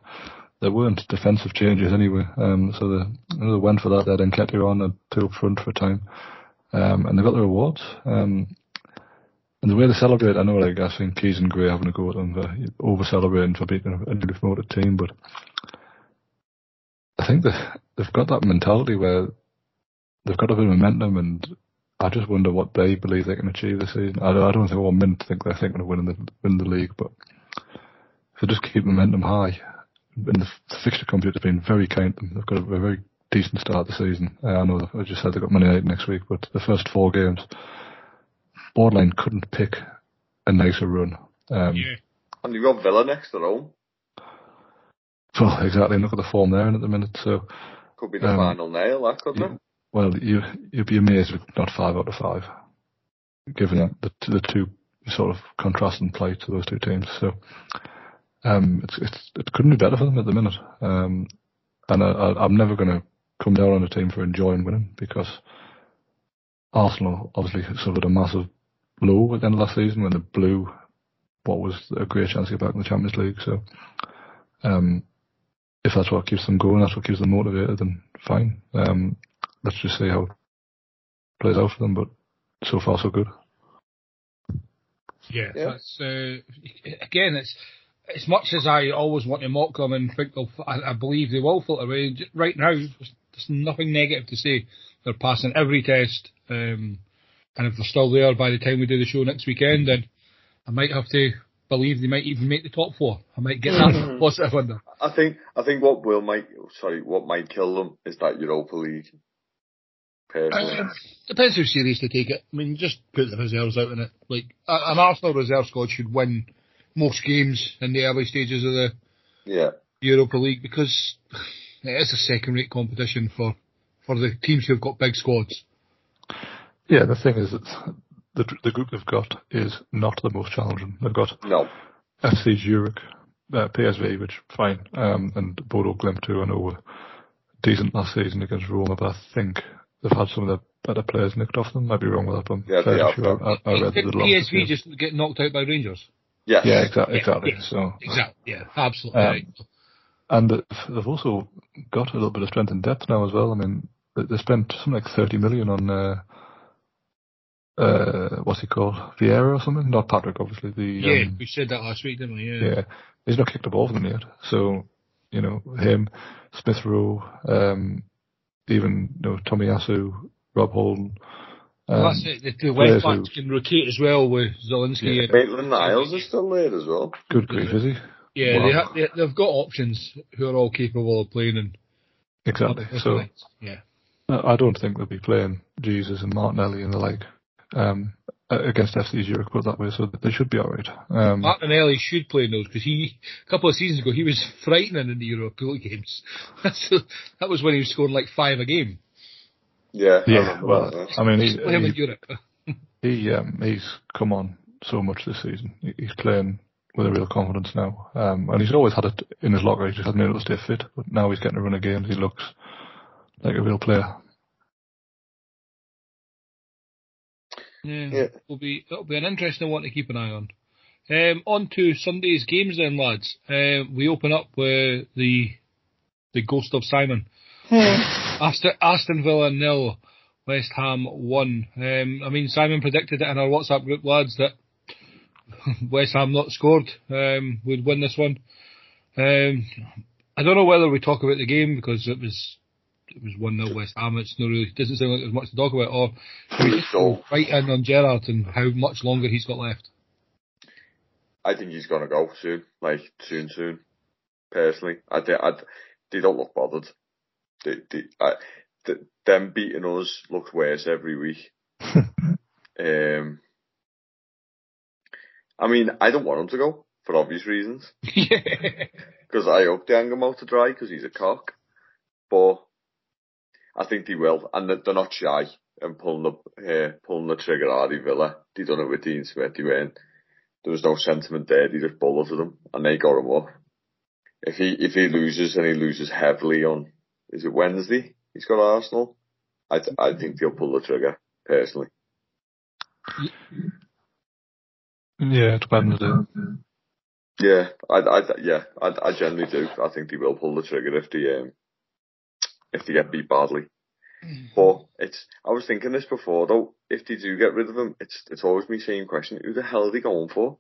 there weren't defensive changes anyway. Um, so they, you know, they went for that. They had Nketiah on and two up front for a time, um, and they got the rewards. Um, and the way they celebrate, I know, like I think Keys and Gray having a go at them, over celebrating for beating a, newly promoted team, but I think they they've got that mentality where they've got a bit of momentum and I just wonder what they believe they can achieve this season. I don't, think one minute think they're thinking of winning the the league, but if they just keep momentum high, and the, fixture computer's been very kind. They've got a, very decent start to the season. Uh, I know I just said they've got Man United next week, but the first four games, borderline couldn't pick a nicer run. Um, Yeah. And you've got Villa next to home. Well, exactly. Look at the form there at the minute. So, Could be the Um, final nail, that couldn't it? well, you you'd be amazed if not five out of five, given Yeah. the the two sort of contrasting play to those two teams. So, um, it's, it's, it couldn't be better for them at the minute. Um, and I, I, I'm never going to come down on a team for enjoying winning because Arsenal obviously suffered a massive blow at the end of last season when they blew what was a great chance to get back in the Champions League. So, um, if that's what keeps them going, that's what keeps them motivated, then fine. Um, let's just see how it plays out for them. But so far, so good. Yeah, yeah. that's uh, again, it's as much as I always want to mock them and think they'll, I, I believe they will filter away. Right now, there's nothing negative to say. They're passing every test, um, and if they're still there by the time we do the show next weekend, then I might have to believe they might even make the top four. I might get that positive under. I think I think what will might sorry what might kill them is that Europa League. Personally. Uh, depends how serious they take it. I mean, just put the reserves out in it. Like an Arsenal reserve squad should win most games in the early stages of the yeah Europa League because it is a second-rate competition for for the teams who've got big squads. Yeah, the thing is that the the group they've got is not the most challenging. They've got no FC Zurich, uh, PSV, which fine, um, and Bodo Glimt too. I know were decent last season against Roma, but I think they've had some of the better players nicked off them. Might be wrong with that, but yeah, they sure I, I, read the PSV just get knocked out by Rangers. Yeah, yeah, exactly, exactly. Yeah, so exactly, yeah, absolutely. Um, right. And they've also got a little bit of strength and depth now as well. I mean, they spent something like 30 million on, uh, uh, what's he called? Vieira or something? Not Patrick, obviously. The, yeah, um, we said that last week, didn't we? Yeah. Yeah. He's not kicked a ball for them yet. So, you know, him, Smith Rowe, um, even, you know, Tomiyasu, Rob Holding. Um, well, that's it. The two left backs can rotate as well with Zielinski. Yeah. Maitland Niles is still there as well. Good grief, is he? Yeah, wow. they, ha- they they've got options who are all capable of playing and exactly. So yeah, I don't think they'll be playing Jesus and Martinelli and the like um, against FC Zurich, put that way. So they should be all right. Um, Martinelli should play in those because he a couple of seasons ago he was frightening in the European games. that was when he was scoring like five a game. Yeah, yeah. I well, I mean, he, he, he um, he's come on so much this season. He's playing with a real confidence now. Um, and he's always had it in his locker. He just hasn't been able to stay fit. But now he's getting a run of games. He looks like a real player. Yeah, yeah. it'll be it'll be an interesting one to keep an eye on. Um, on to Sunday's games then, lads. Um, we open up with the the ghost of Simon. Aston, Aston Villa nil, West Ham one. Um, I mean, Simon predicted it in our WhatsApp group, lads, that West Ham not scored um, would win this one. Um, I don't know whether we talk about the game because it was it was one 0 West Ham. It's not really doesn't sound like there's much to talk about. Or we just go right in on Gerrard and how much longer he's got left. I think he's gonna go soon, like soon, soon. Personally, I, I, they don't look bothered. They, they, I, them beating us looks worse every week. um, I mean, I don't want him to go for obvious reasons. Because I hope they hang him out to dry because he's a cock. But I think they will, and they're not shy and pulling the uh, pulling the trigger of Villa. They done it with Dean Smith. They went. There was no sentiment there. They just bulleted him, and they got him off. If he if he loses and he loses heavily on, is it Wednesday? He's got Arsenal. I th- I think they'll pull the trigger personally. Yeah, it's Wednesday. Yeah, I, I, yeah, I, I generally do. I think they will pull the trigger if they, um, if they get beat badly. Mm. But it's, I was thinking this before though, if they do get rid of him, it's, it's always me same question, who the hell are they going for?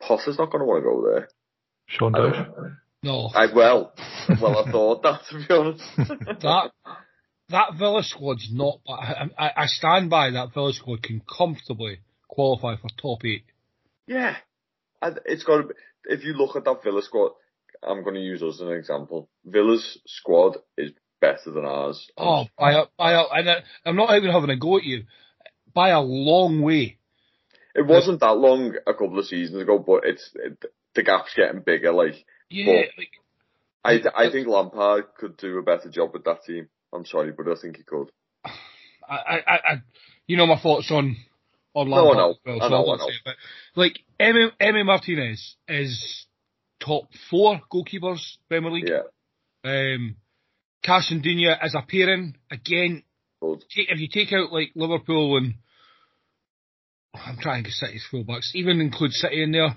Potter's not going to want to go there. Sean Dyche? No. I, well, well, I thought that to be honest. that, that Villa squad's not, I, I, I stand by that Villa squad can comfortably qualify for top eight. Yeah, and it's got to be. If you look at that Villa squad, I'm going to use us as an example. Villa's squad is better than ours. Oh, by a, by a, and uh, I'm not even having a go at you. By a long way. It wasn't that long a couple of seasons ago, but it's it, the gap's getting bigger. Like, yeah, like, I I think Lampard could do a better job with that team. I'm sorry, but I think he could. I, I, I you know my thoughts on on no, Lampard. No, well, so I know, I know. It, but like Emi, Emi Martinez is top four goalkeepers Premier League. Yeah. Um, Cash and Digne as a pairing again. If you take out like Liverpool and I'm trying to get City's fullbacks, even include City in there.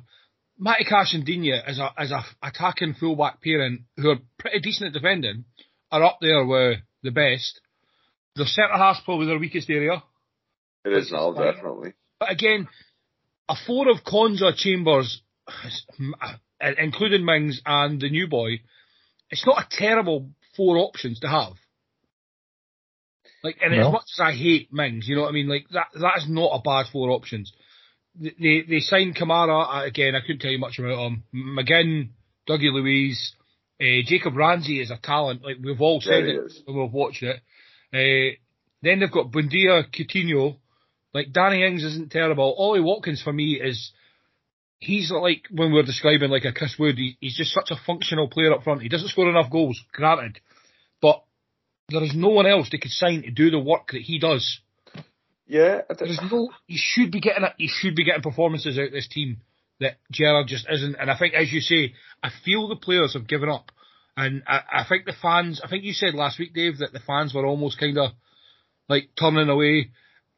Matty Cash and Digne as a as a attacking fullback pairing who are pretty decent at defending are up there with the best. The centre half's probably their weakest area. It is now, definitely. But again, a four of Konsa, Chambers, including Mings and the new boy, it's not a terrible four options to have. Like, and No. as much as I hate Mings, you know what I mean? Like that, that is not a bad four options. They they signed Kamara uh, again. I couldn't tell you much about him. McGinn, Dougie Luiz, uh, Jacob Ramsey is a talent. Like we've all said he it is. when we've watched it. Uh, then they've got Buendia, Coutinho. Like Danny Ings isn't terrible. Ollie Watkins for me is he's like when we're describing like a Chris Wood. He, he's just such a functional player up front. He doesn't score enough goals, granted, but there is no one else they could sign to do the work that he does. Yeah, There's no. You should be getting. You should be getting performances out of this team that Gerrard just isn't. And I think, as you say, I feel the players have given up, and I, I think the fans. I think you said last week, Dave, that the fans were almost kind of like turning away.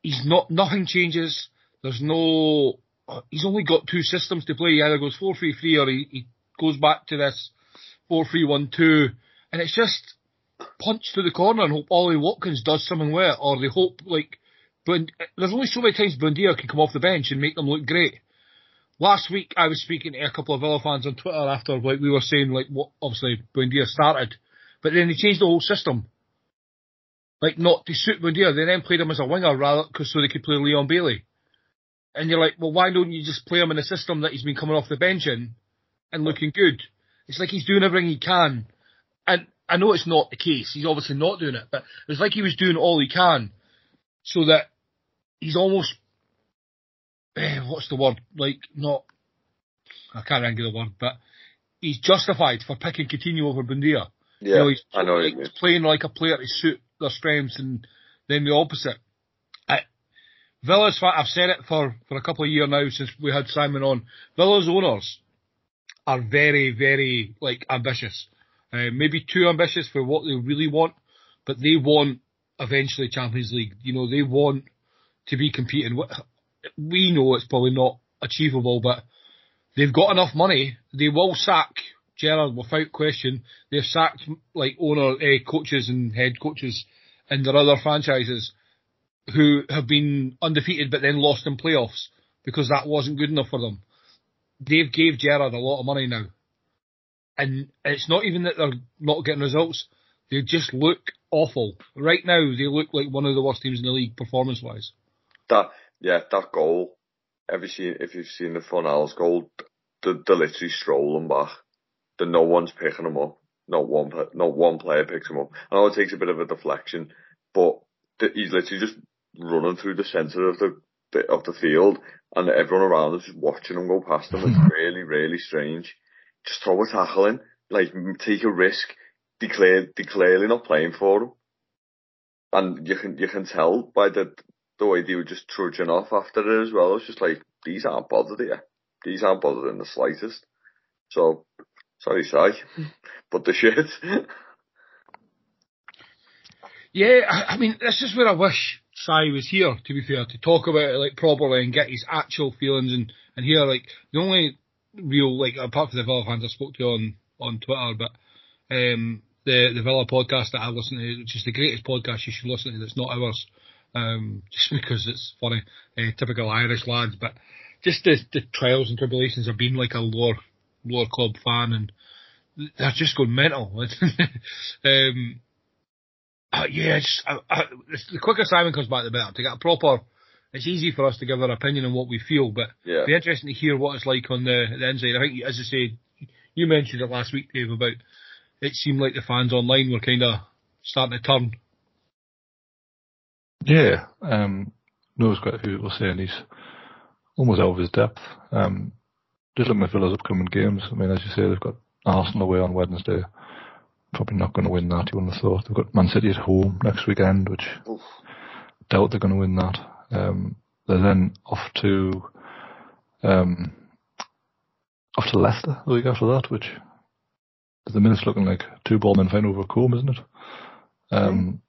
He's not. Nothing changes. There's no. He's only got two systems to play. He either goes four three three or he, he goes back to this four three one two, and it's just punch to the corner and hope Ollie Watkins does something with it, or they hope like. Bund- there's only so many times Buendia can come off the bench and make them look great. Last week I was speaking to a couple of Villa fans on Twitter after like we were saying like what obviously Buendia started, but then they changed the whole system. Like not to suit Buendia, they then played him as a winger rather cause so they could play Leon Bailey. And you're like, well, why don't you just play him in a system that he's been coming off the bench in and looking good? It's like he's doing everything he can. And I know it's not the case. He's obviously not doing it, but it's like he was doing all he can so that he's almost, eh, what's the word? Like, not, I can't remember the word, but he's justified for picking Coutinho over Buendia. yeah, You know, he's, I know like, he's playing like a player to suit their strengths and then the opposite. Villa's, I've said it for, for a couple of years now since we had Simon on. Villa's owners are very, very, like, ambitious. Uh, maybe too ambitious for what they really want, but they want eventually Champions League. You know, they want to be competing. We know it's probably not achievable, but they've got enough money. They will sack Gerrard without question. They've sacked like owner, uh, coaches and head coaches in their other franchises who have been undefeated but then lost in playoffs because that wasn't good enough for them. They've gave Gerrard a lot of money now. And it's not even that they're not getting results. They just look awful. Right now, they look like one of the worst teams in the league performance wise. That yeah, that goal. Have you seen if you've seen the Fornals goal? They're, they're literally strolling back. The no one's picking them up. Not one, not one player picks him up. I know it takes a bit of a deflection, but he's literally just running through the centre of the, of the field, and everyone around is just watching him go past him. It's mm-hmm. really, really strange. Just throw a tackle in, like take a risk. They clear, they clearly not playing for him, and you can you can tell by the the way they were just trudging off after it as well. It's just like these aren't bothered here. These aren't bothered in the slightest. So sorry, Si, but the shit. Yeah, I, I mean, this is where I wish Sai was here, to be fair, to talk about it like properly and get his actual feelings and, and hear like the only real like apart from the Villa fans I spoke to on, on Twitter, but um the the Villa podcast that I listen to, which is the greatest podcast you should listen to that's not ours. Um just because it's funny. Uh, typical Irish lads, but just the the trials and tribulations of being like a lower lower club fan and they're just going mental. um uh, yeah, just, uh, uh, the quicker Simon comes back, the better. To get a proper, it's easy for us to give our opinion on what we feel, but Yeah. it'd be interesting to hear what it's like on the, the inside. I think, as I said, you mentioned it last week, Dave, about it seemed like the fans online were kind of starting to turn. Yeah, um, knows quite a few people saying he's almost out of his depth. Um, just looking at Villa's upcoming games, I mean, as you say, they've got Arsenal away on Wednesday. Probably not going to win that, you wouldn't have thought. They've got Man City at home next weekend, which Oof. doubt they're going to win that. Um, they're then off to um, off to Leicester the week after that, which at the minute's looking like two ball men fighting over a comb, isn't it? Um,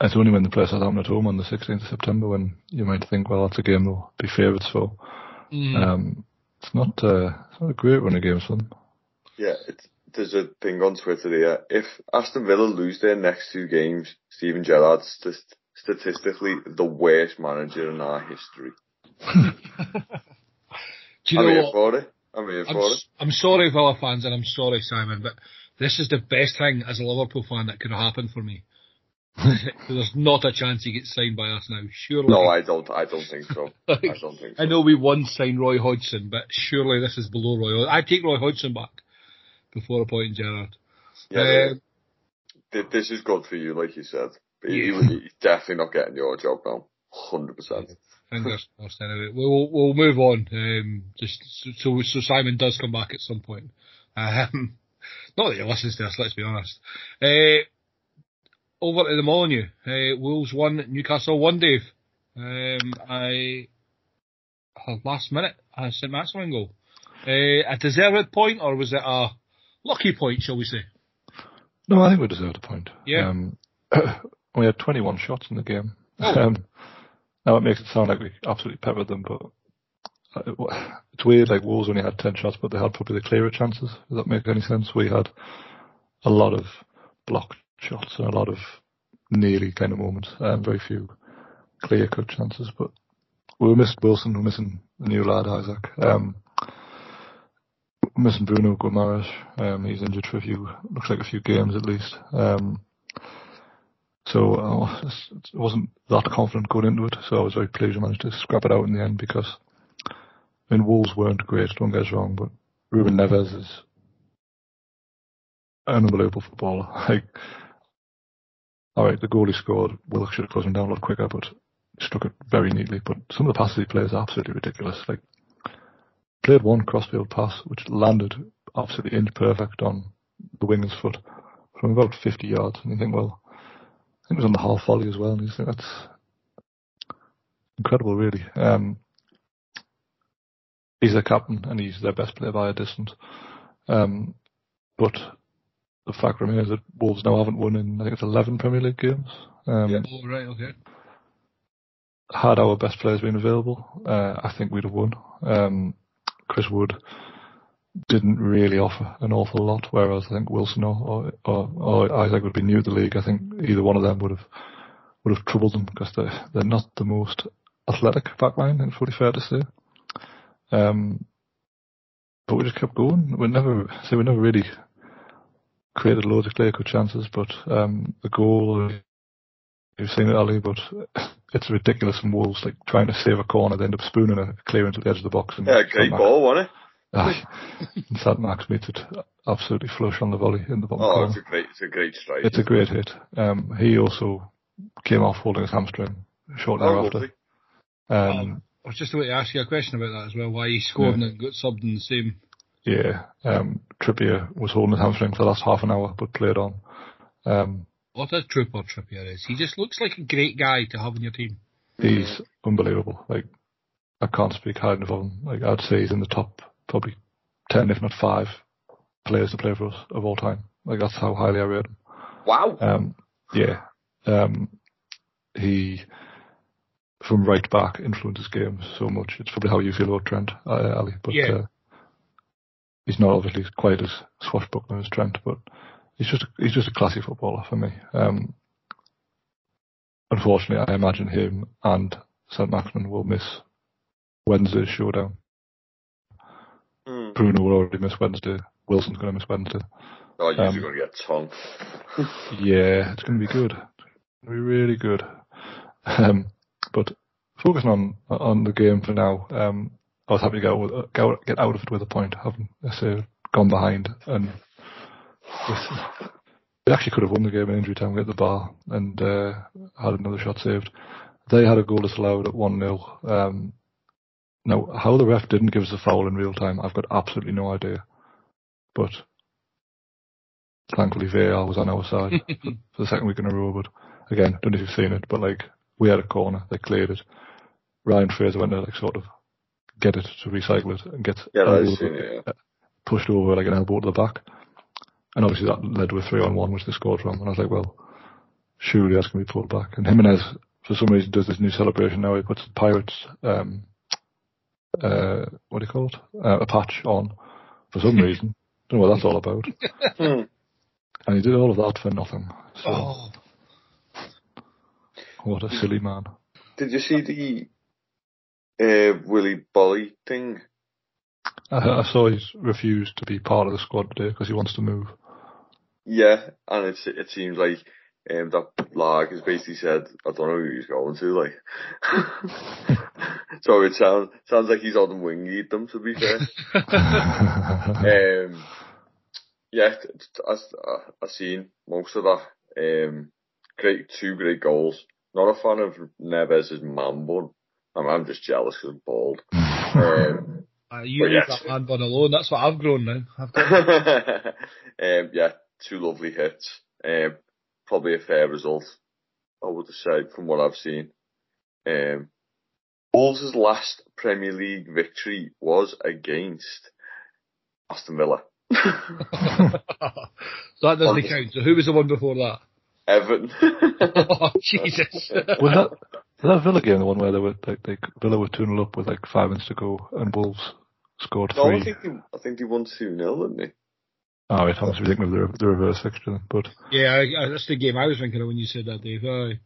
it's only when they play Southampton at home on the 16th of September when you might think, well, that's a game they'll be favourites for. Mm. Um, it's not, uh, it's not a great run of games for them. Yeah, it's, there's a thing on Twitter here. If Aston Villa lose their next two games, Steven Gerrard's st- statistically the worst manager in our history. Do you I'm know here for it. I'm here I'm, for it. s- I'm sorry, Villa fans, and I'm sorry, Simon, but this is the best thing as a Liverpool fan that could have happened for me. There's not a chance he gets signed by us now. Surely. No, I don't. I don't think so. I don't think so. I know we once signed Roy Hodgson, but surely this is below Roy. I take Roy Hodgson back before appointing Gerrard. Yeah, Um, this is good for you, like you said. He, Yeah. he's definitely not getting your job now. Hundred percent. Fingers crossed. Anyway, we'll we'll move on. Um, just so so Simon does come back at some point. Um, not that he listens to us. Let's be honest. Uh, over to the Molyneux. Uh, Wolves won. Newcastle one. Dave. Um, I last minute uh, St Maximin goal. Uh, a deserved point, or was it a lucky point? Shall we say? No, I think we deserved a point. Yeah. Um, we had 21 shots in the game. Oh. Um, now it makes it sound like we absolutely peppered them, but uh, it's weird. Like Wolves only had 10 shots, but they had probably the clearer chances. Does that make any sense? We had a lot of blocked shots and a lot of nearly kind of moments. Um, very few clear cut chances, but we were missing Wilson. We were missing the new lad Isak. Um, missing Bruno Guimaraes. Um, he's injured for a few, looks like a few games at least. Um, so uh, I wasn't that confident going into it, so I was very pleased I managed to scrap it out in the end because I mean Wolves weren't great, don't get us wrong, but Ruben Neves is an unbelievable footballer. Like, all right, the goal he scored, Willock should have closed him down a lot quicker, but he struck it very neatly. But some of the passes he plays are absolutely ridiculous. Like, played one crossfield pass which landed absolutely inch perfect on the winger's foot from about 50 yards, and you think, well, I think it was on the half volley as well, and you think that's incredible, really. Um, he's their captain, and he's their best player by a distance. Um, but the fact remains that Wolves now haven't won in, I think it's 11 Premier League games. Um, Yeah. Oh right, okay. Had our best players been available, uh, I think we'd have won. Um, Chris Wood didn't really offer an awful lot, whereas I think Wilson or, or, or Isak would be new to the league. I think either one of them would have would have troubled them because they're they're not the most athletic backline. It's probably fair to say. Um, but we just kept going. We never, so we never really created loads of clear cut chances. But um, the goal, you've seen it, Ali, but it's ridiculous from Wolves like trying to save a corner, they end up spooning a clearance at the edge of the box. And Yeah, great ball, wasn't it? Aye. and St Max meets it absolutely flush on the volley in the bottom Oh, corner. it's a great, it's a great strike. It's a great hit. Um, he also came off holding his hamstring shortly Oh, thereafter. lovely. Um, I was just about to ask you a question about that as well. Why he scored Yeah. and got subbed in the same. yeah, um, Trippier was holding his hamstring for the last half an hour, but played on. Um, What a trooper Trippier is. He just looks like a great guy to have in your team. he's unbelievable. Like, I can't speak highly enough of him. Like, I'd say he's in the top probably 10, if not 5 players to play for us of all time. Like, that's how highly I rate him. Wow. Um, yeah. Um, he, from right back, influences games so much. It's probably how you feel about Trent, uh, Ali. But Yeah. uh, he's not obviously quite as swashbuckling as Trent, but he's just he's just a classy footballer for me. Um, unfortunately, I imagine him and St Maximin will miss Wednesday's showdown. Mm. Bruno will already miss Wednesday. Wilson's going to miss Wednesday. Oh, you're Um, going to get tongue. Yeah, it's going to be good. It's going to be really good. Um, but focusing on on the game for now, um, I was happy to get out, get out of it with a point, having say, gone behind and they actually could have won the game in injury time. We hit the bar and uh, had another shot saved. They had a goal disallowed at one 0 um, Now, how the ref didn't give us a foul in real time, I've got absolutely no idea. But thankfully, VAR was on our side for, for the second week in a row. But again, don't know if you've seen it, but like we had a corner, they cleared it. Ryan Fraser went to like sort of get it to recycle it and get Yeah, that is it, yeah. pushed over like an elbow to the back. And obviously that led to a three on one, which they scored from. And I was like, well, surely that's going to be pulled back. And Jimenez, for some reason, does this new celebration now. He puts the Pirates, um, uh, what do you call it? Uh, a patch on for some reason. Don't know what that's all about. Hmm. And he did all of that for nothing. So, Oh, what a silly man. Did you see the uh, Willy Boly thing? I, I saw he's refused to be part of the squad today because he wants to move. Yeah, and it's it seems like um, that Lage has basically said, I don't know who he's going to, like. so it sounds sounds like he's on the wing eat them, to be fair. um, yeah, t- t- I, I, I seen most of that. Um, great, two great goals. Not a fan of Neves' man bun. I'm, I'm just jealous because I'm bald. Um, uh, you leave yes. that man bun alone. That's what I've grown now. I've got um, yeah, two lovely hits. Um, probably a fair result, I would say, from what I've seen. Um, Wolves' last Premier League victory was against Aston Villa. so that doesn't Wonderful. count. So who was the one before that? Everton. oh, Jesus. was that was that Villa game the one where they were like, like Villa were two 0 up with like five minutes to go and Wolves scored no, three? I think he, I think he won 2 0, didn't he? Oh, right, I must be thinking of the, the reverse fixture. But yeah, I, I, that's the game I was thinking of when you said that, Dave. Aye.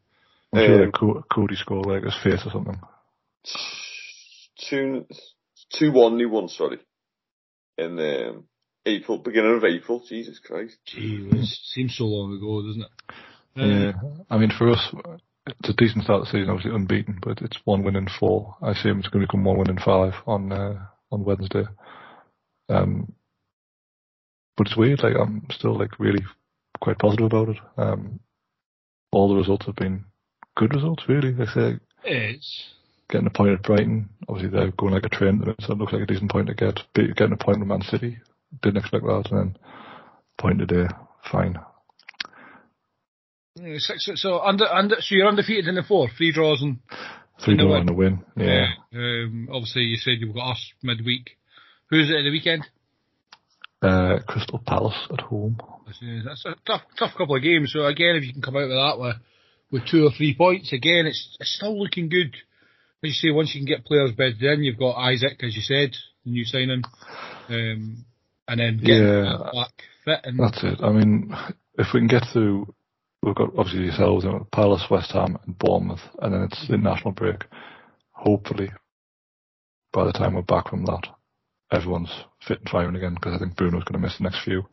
I'm sure Um, Co- Coady scored like his face or something. 2 2 1 he won, sorry. In um, April, beginning of April. Jesus Christ. Gee, it seems so long ago, doesn't it? Uh, Yeah, I mean for us, it's a decent start to the season. Obviously unbeaten, but it's one win in four. I assume it's going to become one win in five on uh, on Wednesday. Um, but it's weird. Like I'm still like really quite positive about it. Um, all the results have been good results, really. I say, It's getting a point at Brighton. Obviously, they're going like a train, so it looks like a decent point to get. Be- Getting a point with Man City, didn't expect that, and then point today, fine. six, so under under so you're undefeated in the four, three draws and Three You know nil what? and a win. Yeah. Um, obviously you said you've got us midweek. Who's it at the weekend? Uh, Crystal Palace at home. That's a tough tough couple of games. So again, if you can come out with that with with two or three points, again it's it's still looking good. As you say, once you can get players bedded in, you've got Isak, as you said, the new signing, um, and then get Yeah. back fit and That's it. I mean, if we can get through, we've got obviously yourselves, you know, Palace, West Ham, and Bournemouth, and then it's the national break. Hopefully, by the time we're back from that, everyone's fit and firing again because I think Bruno's going to miss the next few.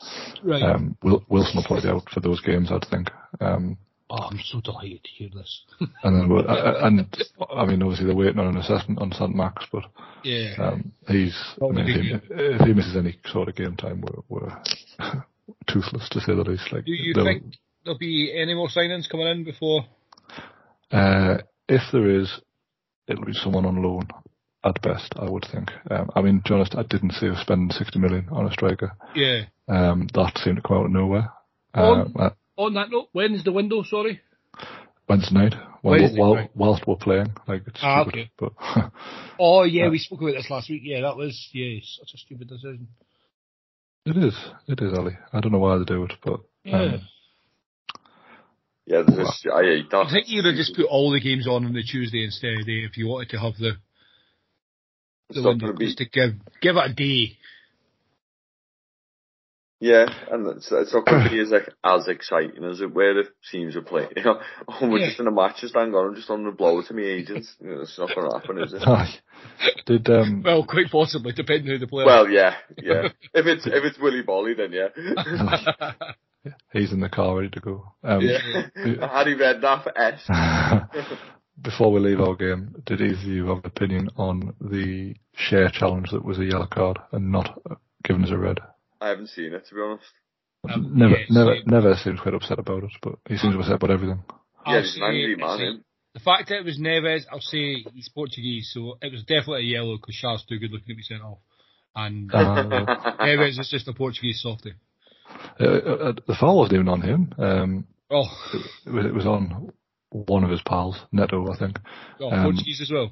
right. Um, Wilson will probably be out for those games, I'd think. Um, oh, I'm so delighted to hear this. and then, we'll, uh, and I mean, obviously they're waiting on an assessment on St Max, but yeah. um, he's. I mean, if, he, if he misses any sort of game time, we're, we're toothless to say the least. Like, Do you think there'll be any more signings coming in before? Uh, if there is, it'll be someone on loan at best, I would think. Um, I mean, to be honest, I didn't see us spending 60 million on a striker. Yeah. Um, that seemed to come out of nowhere. Oh. Um, uh, On that note, when's the window? Sorry. Wednesday night, while, Wednesday while, night. whilst we're playing, like it's Ah, stupid, okay. but Oh yeah, Uh, we spoke about this last week. Yeah, that was yeah, such a stupid decision. it is, it is, Ali. I don't know why they do it, but Yeah. um, Yeah, there's this, I. I think you'd have just put all the games on on the Tuesday instead eh, if you wanted to have the It's the not window gonna be- just to give give it a day. Yeah, and it's, it's not going to be as like as exciting as it where the teams are playing. You know, oh, we're Yeah. just in a match, just hang on, I'm just on the blower to me agents. You know, it's not going to happen, is it? did um, Well, quite possibly, depending who the player. Well, yeah, yeah. if it's if it's Willy Boly, then yeah. he's in the car ready to go. Um, yeah. Had he read that for S? Before we leave our game, did either of you have an opinion on the share challenge that was a yellow card and not uh, given as a red? I haven't seen it to be honest. Um, never, yes, never, yeah. never seems quite upset about it, but he seems upset about everything. I'll yeah, he's an angry man. The fact that it was Neves, I'll say he's Portuguese, so it was definitely a yellow because Charles too good looking to be sent off, and Uh, Neves is just a Portuguese softie. uh, uh, the foul wasn't even on him. Um, Oh, it, was, it was on one of his pals, Neto, I think. oh Um, Portuguese as well.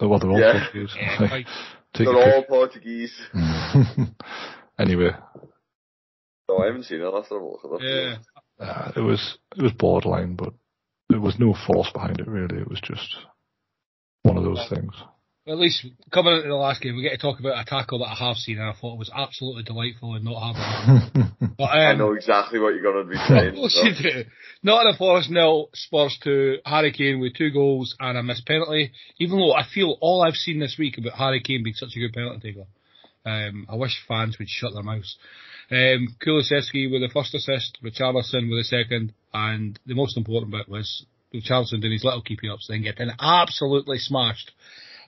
well, they're all Yeah. Portuguese. Yeah, Like, They're a all Portuguese. anyway, No, I haven't seen it. I'll have to have at that. Yeah. uh, it was it was borderline, but there was no force behind it really. It was just one of those things. At least coming into the last game, we get to talk about a tackle that I have seen, and I thought it was absolutely delightful and not having. But um, I know exactly what you're going to be saying. Of course so. you do. Nottingham Forest nil, Spurs two, Harry Kane with two goals and a missed penalty. Even though I feel all I've seen this week about Harry Kane being such a good penalty taker. Um, I wish fans would shut their mouths. Um, Kulusevski with the first assist, Richarlison with the second, and the most important bit was Richarlison doing his little keepy ups, then getting absolutely smashed.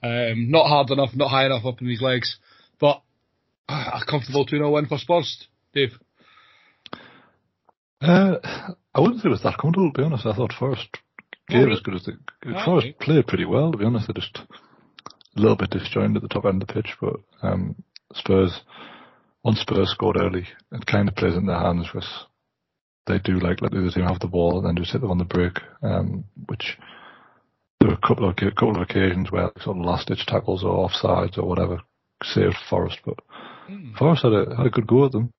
Um, not hard enough, not high enough up in his legs, but uh, a comfortable 2-0 win for Spurs. Dave. Uh, I wouldn't say it was that comfortable, to be honest. I thought Forest gave as good as they. Oh, Forest okay. played pretty well, to be honest. They're just a little bit disjointed at the top end of the pitch, but um, Spurs, once Spurs scored early, it kind of plays in their hands because they do like let the other team have the ball and then just hit them on the break, um, which there were a couple of, a couple of occasions where sort of last ditch tackles or offsides or whatever saved Forest, but Hmm. Forest had a had a good go at them.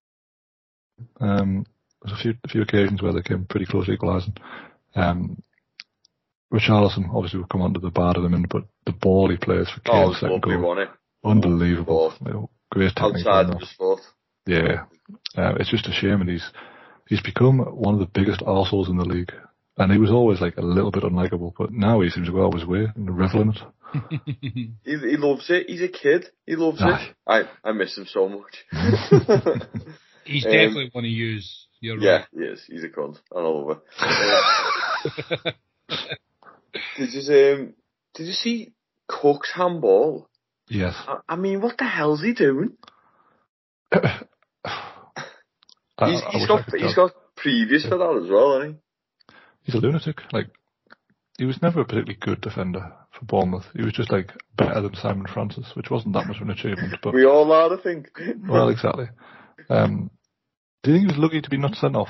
Um, there's a few a few occasions where they came pretty close to equalising. Um, Richarlison obviously will come onto the bad of them, but the ball he plays for Oh, Kane's it second goal, wasn't it? unbelievable. Ball. You know, great technique. Outside of the sport. Yeah, uh, it's just a shame, and he's he's become one of the biggest arseholes in the league. And he was always like a little bit unlikable, but now he seems to go out of his way and revel in it. He, he loves it. He's a kid. He loves Aye. it. I, I miss him so much. He's Um, definitely one to use. You're yeah, right. he is. He's a cunt. I love it. Did you um, did you see Cook's handball? Yes. I, I mean, what the hell's he doing? I- He's, I he's I got could he's tell. got previous for that as well, hasn't He's a lunatic. Like, he was never a particularly good defender for Bournemouth. He was just like better than Simon Francis, which wasn't that much of an achievement. But We all are, I think. well, exactly. Um, do you think he was lucky to be not sent off?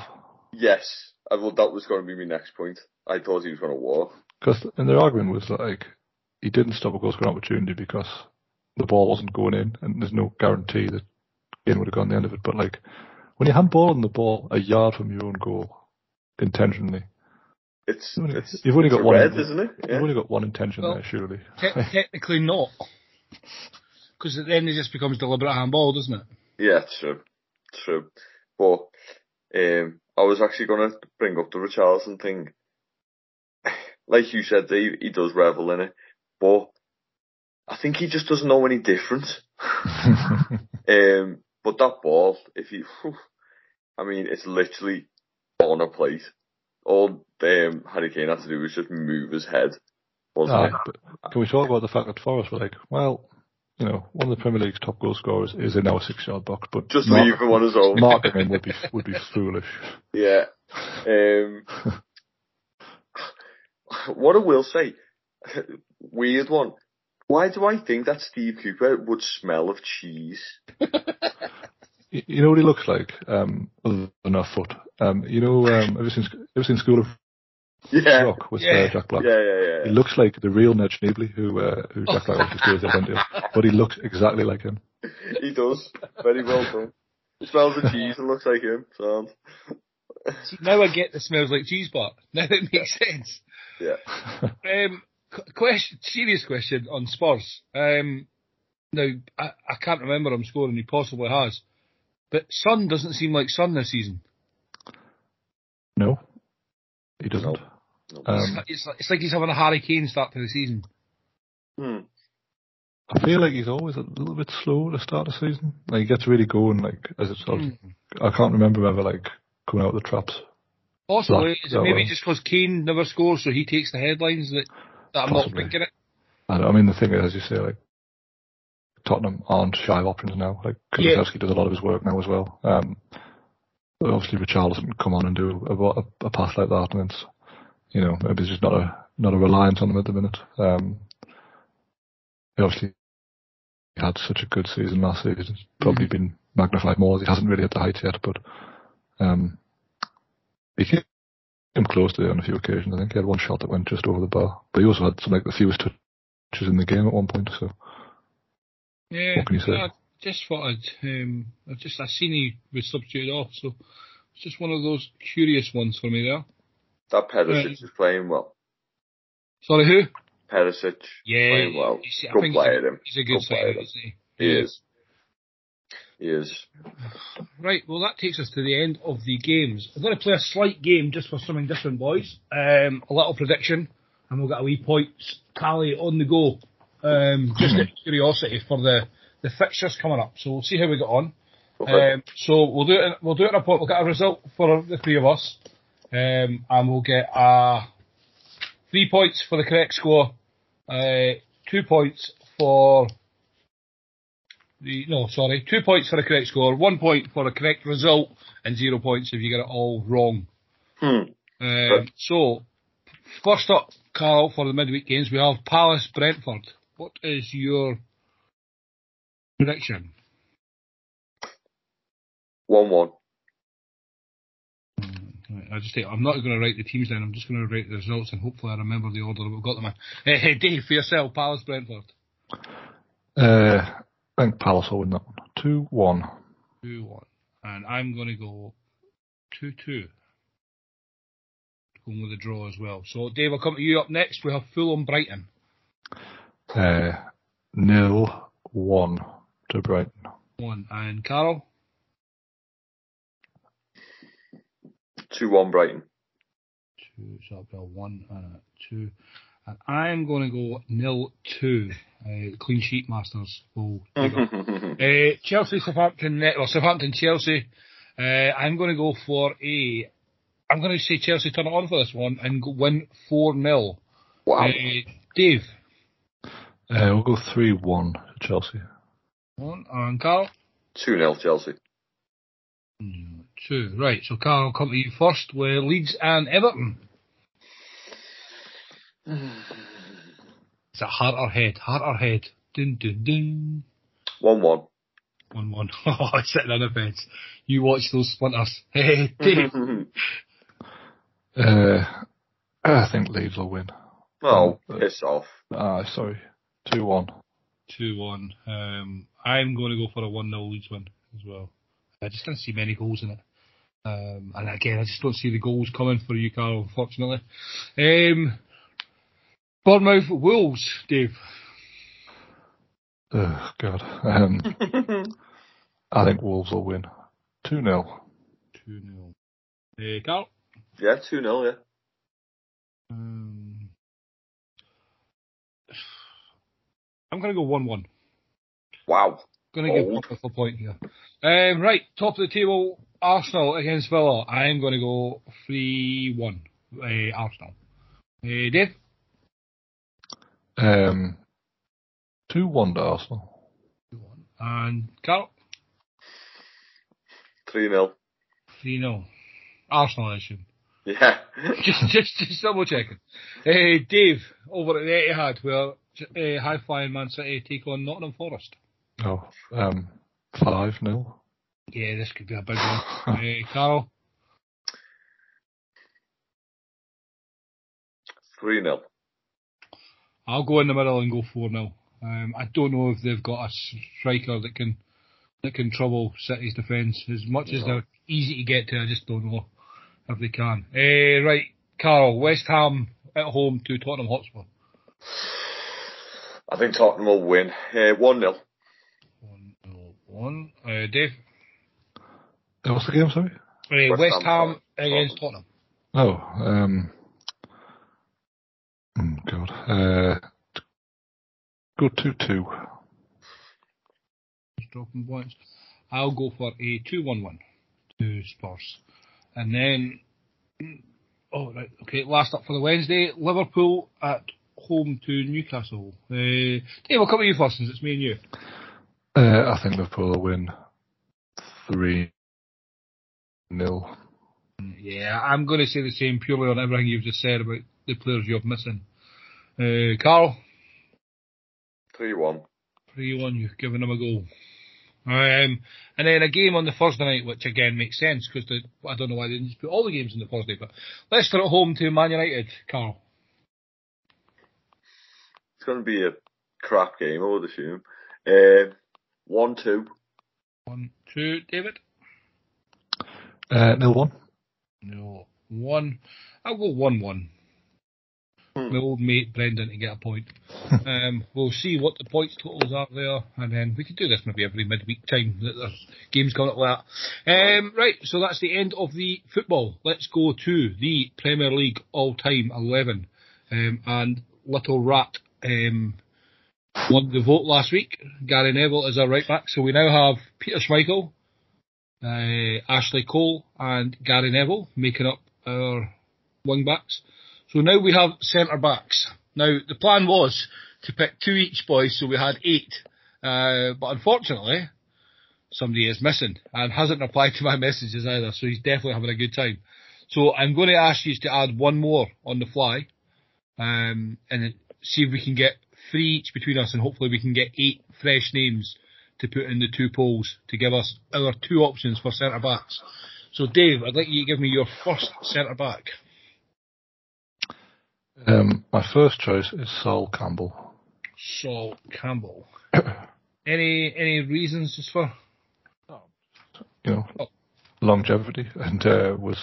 yes, I thought that was going to be my next point. I thought he was going to walk. Because and their argument was that, like he didn't stop a goal scoring opportunity because the ball wasn't going in, and there's no guarantee that Kane would have gone the end of it. But like when you handball on the ball a yard from your own goal intentionally, It's, You've only- it's you've only it's got a one- red, isn't it? you've only got one intention Well, there, surely. Te- technically not. Because then it just becomes deliberate handball, doesn't it? Yeah, true, true. But um, I was actually going to bring up the Richarlison thing. Like you said, Dave, he does revel in it, but I think he just doesn't know any difference. Um, but that ball, if you, I mean, it's literally on a plate. All um, Harry Kane had to do was just move his head, it? can we talk about the fact that Forest were like, well, you know, one of the Premier League's top goal scorers is in our six-yard box, but Just mark- leave him on his own. marking him would be would be foolish. Yeah. Um, what I will say, weird one. Why do I think that Steve Cooper would smell of cheese? You, you know what he looks like? Um, other than a foot. Um, you know, um, ever seen ever seen School of Yeah. Rock with Yeah. uh, Jack Black? Yeah, yeah, He yeah. looks like the real Ned Schneebly, who uh, who Jack Black actually steals the identity of, but he looks exactly like him. He does. Very well done. He smells of cheese and looks like him. So, See, now I get the smells like cheese bar. Now it makes sense. yeah. Um, question, serious question on Spurs. Um, now I, I can't remember him scoring. He possibly has, but Son doesn't seem like Son this season. No, he doesn't. No. No. Um, it's, like, it's like he's having a Harry Kane start to the season. Hmm. I feel like he's always a little bit slow to start the season. Like he gets really going. Like as it's sort Hmm. I can't remember ever like coming out of the traps. Possibly. Right, it maybe way. just because Kane never scores, so he takes the headlines that, that I'm not Possibly. thinking it? I, I mean, the thing is, as you say, like Tottenham aren't shy of options now. Like Yeah. Does a lot of his work now as well. Um, obviously, Richarlison can come on and do a, a, a pass like that, and it's you know maybe there's just not a not a reliance on them at the minute. Um, he obviously had such a good season last season. It's probably been magnified more. He hasn't really hit the heights yet, but um, he came close to it on a few occasions. I think he had one shot that went just over the bar, but he also had some like the fewest was in the game at one point. So Yeah, What can you say? I just thought I'd, um, I've just, I seen he was substituted off, so it's just one of those curious ones for me there. That Perisic Right. is playing well. Sorry, who? Perisic Yeah, playing well. you see, I Good think he's a- player, him. He's a good Good player, signing, isn't he? He is. He is. Right, well that takes us to the end of the games. I'm going to play a slight game just for something different, boys. Um, a little prediction, and we'll get a wee points tally on the go. Um, just out of curiosity for the, the fixtures coming up. So we'll see how we get on. Okay. Um, so we'll do it. In, we'll do it in a point. We'll get a result for the three of us, um, and we'll get uh, three points for the correct score, uh, two points for the no, sorry, two points for the correct score, one point for the correct result, and zero points if you get it all wrong. Hmm. Um, so first up, Carl, for the midweek games, we have Palace Brentford. What is your prediction? One one. I just think I'm not going to write the teams down. I'm just going to write the results, and hopefully I remember the order that we've got them in. Hey, hey Dave, for yourself, Palace Brentford uh, I think Palace will win that one. Two one. two one, and I'm going to go two two. Going with a draw as well. So Dave, I'll come to you up next. We have Fulham Brighton. Uh, nil one to Brighton. One and Carol. Two one Brighton. Two, so I've got one and a two. And I'm going to go nil two. Uh, clean sheet masters will. Uh, Chelsea, Southampton, uh, well, Southampton, Chelsea. Uh, I'm going to go for a. I'm going to say Chelsea turn it on for this one and go, win 4 0. wow. Uh, Dave. Uh, we'll go three one to Chelsea. One. And Carl. Two 0 Chelsea. Mm, Two. Right, so Carl, I'll come to you first with Leeds and Everton. It's a heart or head. Heart or head. Dun, dun, dun. One one. 1 1. Oh, I'm sitting on the fence. You watch those splinters. Hey, Dave. Uh, I think Leeds will win. oh, piss off. Ah, sorry. Two one. 2 1. Um, I'm going to go for a 1 0 Leeds win as well. I just don't see many goals in it. Um, and again, I just don't see the goals coming for you, Carl, unfortunately. Um, Bournemouth Wolves, Dave. Oh God. Um, I think Wolves will win. Two 0 2 0. Uh, Carl? yeah, two 0 yeah. Um, I'm going to go 1 1. Wow. Going to give Bold. Bournemouth a point here. Um, right, top of the table, Arsenal against Villa. I'm going to go 3 1. Uh, Arsenal. Uh, Dave? Um, two one to Arsenal. 2 1. And Carl? Three 0 3 0. Arsenal, I assume. Yeah. just, just, just double checking. Uh, Dave, over at the Etihad, where uh, high flying Man City take on Nottingham Forest. Oh, um, five 0 Yeah, this could be a big one. uh, Carl? Three 0 I'll go in the middle and go 4 0. Um, I don't know if they've got a striker that can that can trouble City's defence as much as they're easy to get to. I just don't know if they can. Uh, right, Carl, West Ham at home to Tottenham Hotspur. I think Tottenham will win. Uh, one 0 One, nil, one. Uh, Dave, Uh, What's the game? Sorry. uh, West West, Ham, Ham against Tottenham. Oh, um, oh God. Uh, go two two. Just dropping points. I'll go for a 2 1 1 to Spurs. And then, oh, right, okay, last up for the Wednesday, Liverpool at home to Newcastle. Uh, Dave, I'll come to you first since it's me and you. Uh, I think Liverpool will win three 0 Yeah, I'm going to say the same purely on everything you've just said about the players you're missing. Uh, Carl, Three one. 3 1, you've given them a goal. Um, and then a game on the Thursday night, which again makes sense because I don't know why they didn't just put all the games on the Thursday, but Leicester at home to Man United, Carl. Going to be a crap game, I would assume. Uh, one two. One, two, David. Uh, nil one. No, one. I'll go one one. Hmm. My old mate Brendan to get a point. um, we'll see what the points totals are there, and then we can do this maybe every midweek time that the games come up like that. Um, right, so that's the end of the football. Let's go to the Premier League all-time eleven, um, and Little Rat um, won the vote last week. Gary Neville is our right back, so we now have Peter Schmeichel, uh, Ashley Cole, and Gary Neville making up our wing backs. So now we have centre backs. Now the plan was to pick two each, boys, so we had eight. Uh, but unfortunately, somebody is missing and hasn't replied to my messages either, so he's definitely having a good time. So I'm going to ask you to add one more on the fly, um, and see if we can get three each between us, and hopefully we can get eight fresh names to put in the two polls to give us our two options for centre backs. So Dave, I'd like you to give me your first centre back. Um, my first choice is Sol Campbell. Sol Campbell. any any reasons just for? You know, Oh. longevity, and uh, was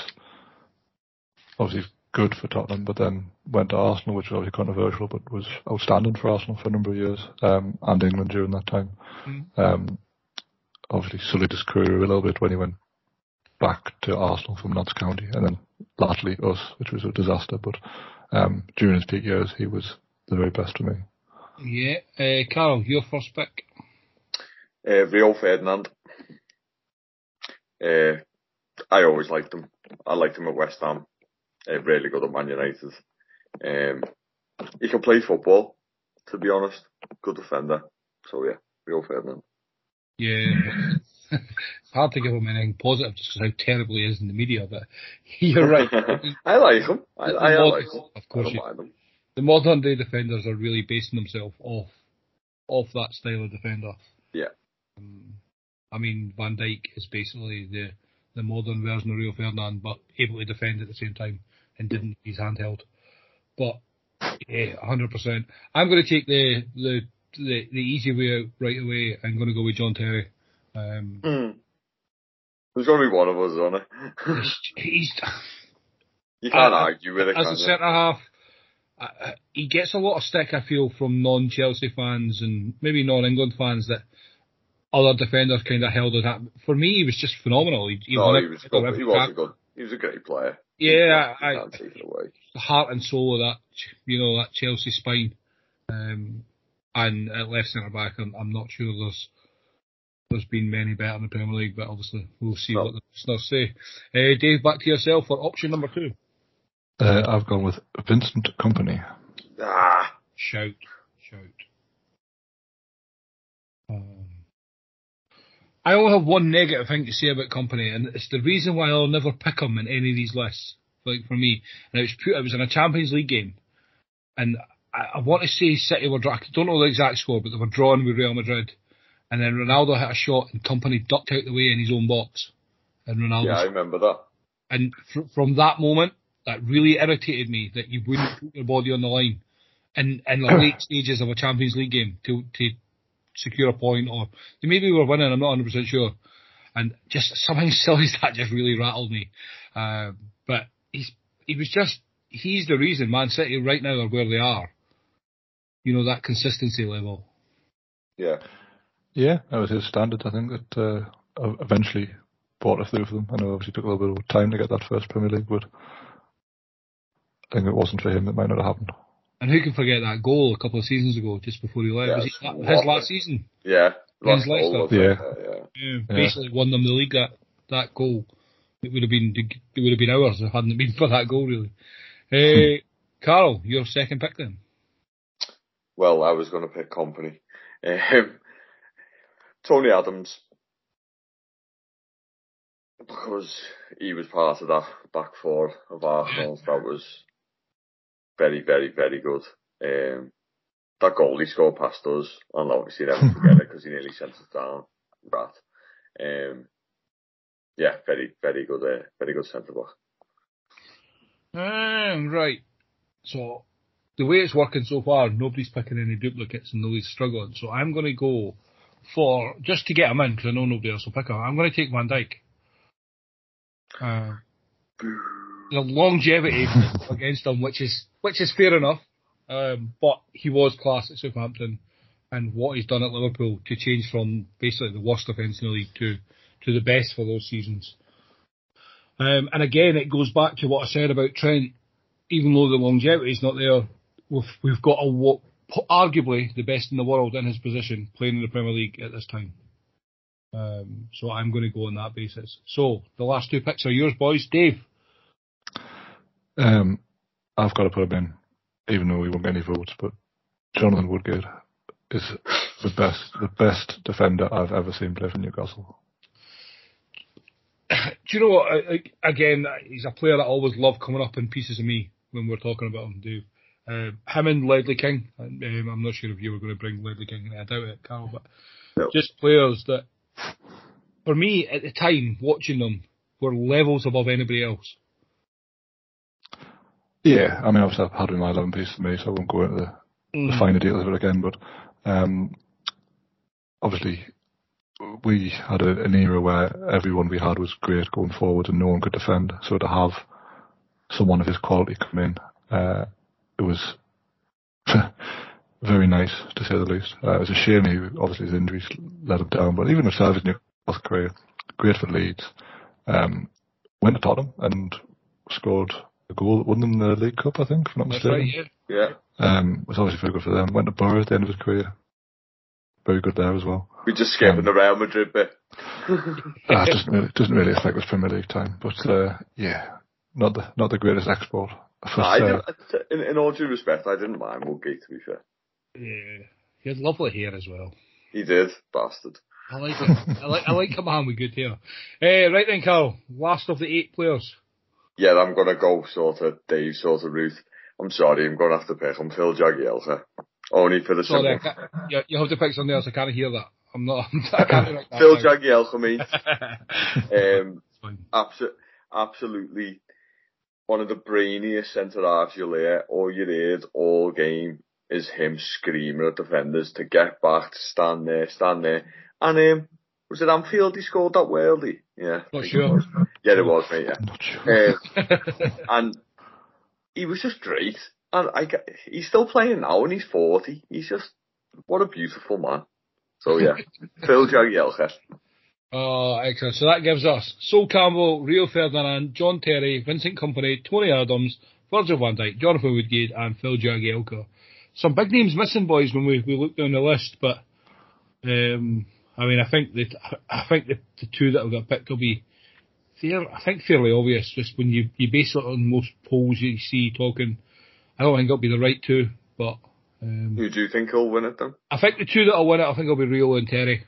obviously good for Tottenham, but then went to Arsenal, which was obviously controversial, but was outstanding for Arsenal for a number of years, um, and England during that time. Mm. Um, obviously sullied his career a little bit when he went back to Arsenal from Notts County, and then largely us, which was a disaster. But um, during his peak years, he was the very best for me. Yeah, uh, Carol, your first pick. Uh, Rio Ferdinand. Uh, I always liked him. I liked him at West Ham. Uh, really good at Man United. Um, he can play football, to be honest. Good defender. So yeah, Rio Ferdinand. Yeah, it's hard to give him anything positive just because how terrible he is in the media. But you're right. I like him. I, I, I like him. Of course, you, the modern day defenders are really basing themselves off off that style of defender. Yeah. Um, I mean, Van Dijk is basically the the modern version of Rio Ferdinand, but able to defend at the same time and didn't use handheld. But yeah, hundred percent. I'm going to take the, the the the easy way out right away. I'm going to go with John Terry. Um, Hmm. There's going to be one of us on it. he's, you can't Uh, argue with it, as a centre half, uh, he gets a lot of stick. I feel from non-Chelsea fans and maybe non-England fans that other defenders kind of held as up. For me, he was just phenomenal. He, he No, he was good. He was good. He was a great player. Yeah, I, can't take it away. the heart and soul of that, you know, that Chelsea spine. Um, and at left centre back, I'm, I'm not sure there's there's been many better in the Premier League, but obviously we'll see No. what the listeners say. Uh, Dave, back to yourself for option number two. Uh, I've gone with Vincent Kompany. Ah, Shout, shout. Um, I only have one negative thing to say about Kompany, and it's the reason why I'll never pick him in any of these lists. Like for me, and it was put, it was in a Champions League game, and I, I want to say City were. I don't know the exact score, but they were drawn with Real Madrid, and then Ronaldo hit a shot, and Kompany ducked out the way in his own box, and Ronaldo yeah, I remember that. and fr- from that moment, that really irritated me that you wouldn't put your body on the line in, in the late stages of a Champions League game to, to secure a point or maybe we were winning, I'm not 100% sure. And just something silly as that just really rattled me. Um, but he's, he was just, he's the reason Man City right now are where they are. You know, that consistency level. Yeah. Yeah, that was his standard. I think that uh, eventually brought it through for them. I know it obviously took a little bit of time to get that first Premier League, but I think if it wasn't for him, it might not have happened. And who can forget that goal a couple of seasons ago, just before he left? Yeah, was it's it that- his lovely. last season? Yeah. Against Last goal Leicester. was it? Yeah. yeah. Yeah, Yeah. basically won them the league that that goal. It would have been it would have been ours if it hadn't been for that goal really. Uh, Carl, your second pick then. Well, I was going to pick Kompany. Um, Tony Adams, because he was part of that back four of Arsenal, that was very, very, very good. Um, that goal he scored past us, I'll obviously never forget it because he nearly sent us down. Rat. Um, yeah, very, very good, uh, very good centre back. Um, right. So the way it's working so far, nobody's picking any duplicates and nobody's struggling. So I'm going to go for just to get him in because I know nobody else will pick him. I'm going to take Van Dijk. Uh, the longevity against him, which is which is fair enough, um, but he was class at Southampton, and what he's done at Liverpool to change from basically the worst defence in the league to to the best for those seasons. Um, and again, it goes back to what I said about Trent. Even though the longevity is not there, we've we've got a arguably the best in the world in his position playing in the Premier League at this time. Um, so I'm going to go on that basis. So the last two picks are yours, boys. Dave. Um, I've got to put him in, even though we won't get any votes. But Jonathan Woodgate is the best, the best defender I've ever seen play for Newcastle. Do you know what? Again, he's a player that I always love coming up in pieces of me when we're talking about him, Dave. Uh, him and Ledley King. Um, I'm not sure if you were going to bring Ledley King. I doubt it, Carl. But no. just players that, for me at the time, watching them were levels above anybody else. Yeah, I mean, obviously I've had in my 11 piece for me, so I won't go into the, mm. the finer details of it again. But um, obviously, we had a, an era where everyone we had was great going forward and no one could defend. So to have someone of his quality come in. Uh, it was very nice to say the least. Uh, it was a shame he obviously his injuries let him down, but even himself his Newcastle career, great for Leeds. Um, went to Tottenham and scored goal that won them the League Cup, I think, if I'm not mistaken. Right, yeah. yeah. Um, was obviously very good for them. Went to Borough at the end of his career. Very good there as well. We just skipping um, the Real Madrid bit. uh, doesn't really doesn't really affect his Premier League time, but uh, yeah, not the not the greatest export. I did, in, in all due respect, I didn't mind Woodgate, to be fair. Yeah. He had lovely hair as well. He did, bastard. I like it. I like I like a man with good hair. Uh, right then, Carl. Last of the eight players. Yeah, I'm gonna go sort of Dave, sort of Ruth. I'm sorry, I'm gonna have to pick on Phil Jagielka. Only for the sorry, simple. You, you have to pick something else. I can't hear that. I'm not. I can't Phil Jagielka, mate. um, abso- absolutely one of the brainiest centre halves you'll hear. All you heard all game is him screaming at defenders to get back, to stand there, stand there. And um, was it Anfield he scored that worldly? Yeah. Not sure. It yeah, it was, mate, yeah. Not sure. Um, and he was just great. And I, he's still playing now and he's 40. He's just, what a beautiful man. So yeah, Phil Jagielka. Oh, excellent. So that gives us Sol Campbell, Rio Ferdinand, John Terry, Vincent Kompany, Tony Adams, Virgil van Dijk, Jonathan Woodgate, and Phil Jagielka. Some big names missing, boys, when we, we look down the list, but um, I mean, I think that I think the, the two that have got picked will be fair, I think fairly obvious. Just when you you base it on most polls you see talking, I don't think it'll be the right two, but. Um, Who do you think will win it then? I think the two that will win it, I think it'll be Rio and Terry.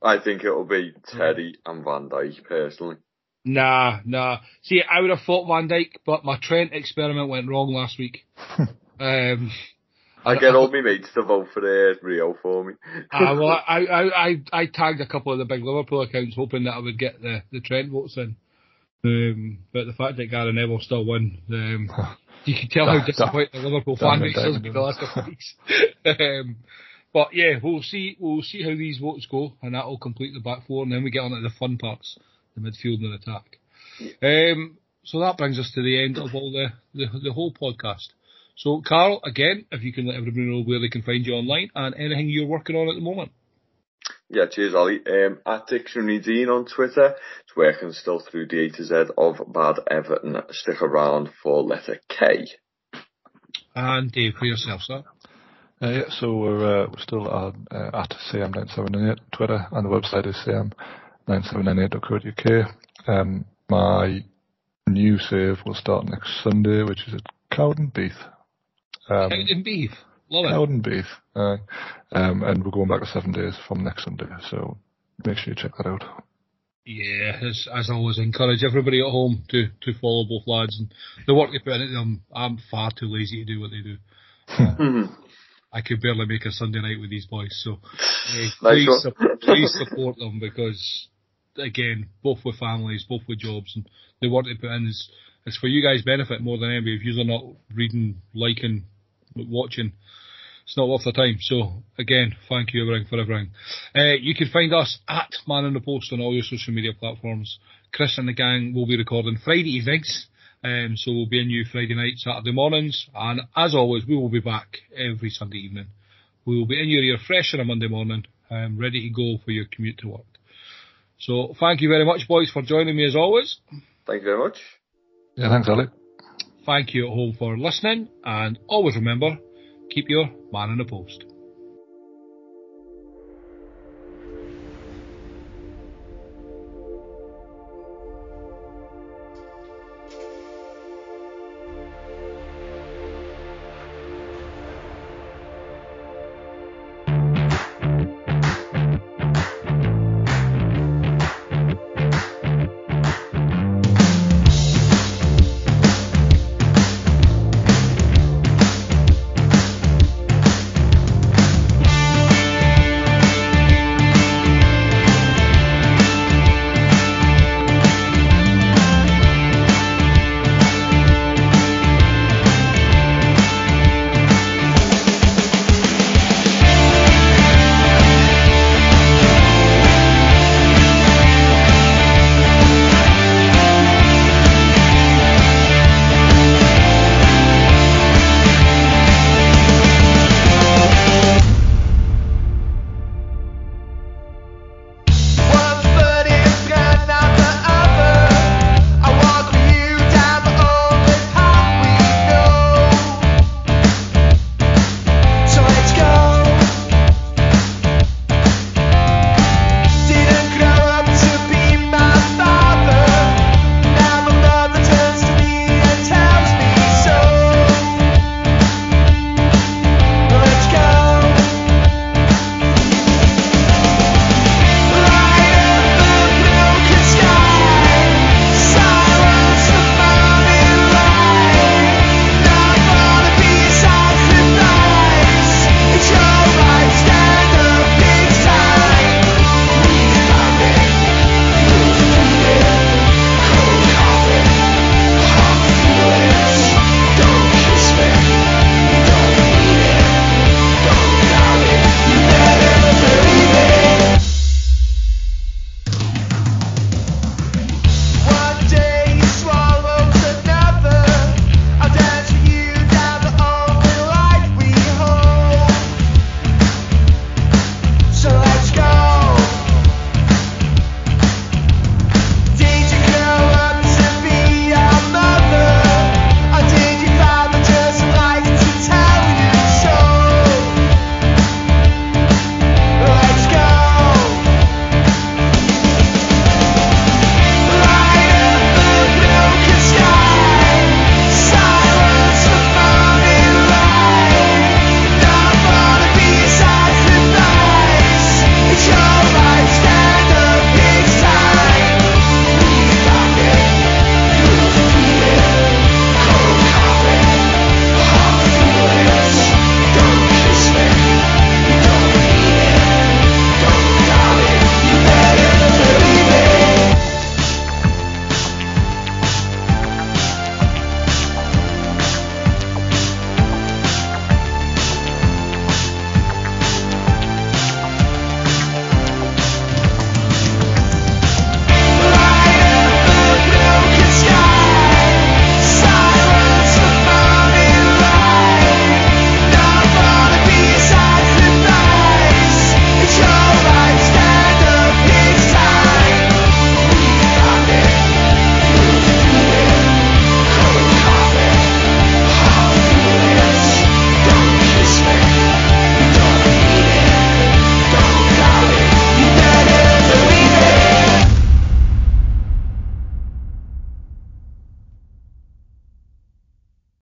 I think it'll be Teddy and Van Dijk personally. Nah, nah. See, I would have thought Van Dijk, but my Trent experiment went wrong last week. um, I get all my mates to vote for the Rio for me. uh, well, I, I, I, I tagged a couple of the big Liverpool accounts hoping that I would get the, the Trent votes in. Um, but the fact that Gary Neville still won, um, you can tell how disappointed the Liverpool fan base has been the last couple of weeks. um, but yeah, we'll see. We'll see how these votes go, and that will complete the back four, and then we get on to the fun parts, the midfield and attack. Um, so that brings us to the end of all the, the, the whole podcast. So, Carl, again, if you can let everybody know where they can find you online and anything you're working on at the moment. Yeah, cheers, Ali. Um, at Dictionary Dean on Twitter. It's working still through the A to Z of Bad Everton. Stick around for letter K. And Dave, for yourself, sir. Uh, yeah, so we're, uh, we're still on, uh, at CM978 Twitter, and the website is cm9798.co.uk. Um, my new save will start next Sunday, which is at Cowdenbeath. Um, beef, love it. Cowdenbeath, uh, um, and we're going back to seven days from next Sunday, so make sure you check that out. Yeah, as, as always, encourage everybody at home to, to follow both lads and the work they put in. I'm, I'm far too lazy to do what they do. I could barely make a Sunday night with these boys. So uh, please, su- please support them because again, both with families, both with jobs, and the work they put in is is for you guys' benefit more than anybody. If you're not reading, liking, watching it's not worth the time. So again, thank you everything for everything. Uh, you can find us at Man in the Post on all your social media platforms. Chris and the gang will be recording Friday evenings. Um, so we'll be in you Friday night, Saturday mornings, and as always, we will be back every Sunday evening. We will be in your ear fresh on a Monday morning, um, ready to go for your commute to work. So thank you very much, boys, for joining me as always. Thank you very much. Yeah, thanks, Alec. Thank you at home for listening, and always remember, keep your man in the post.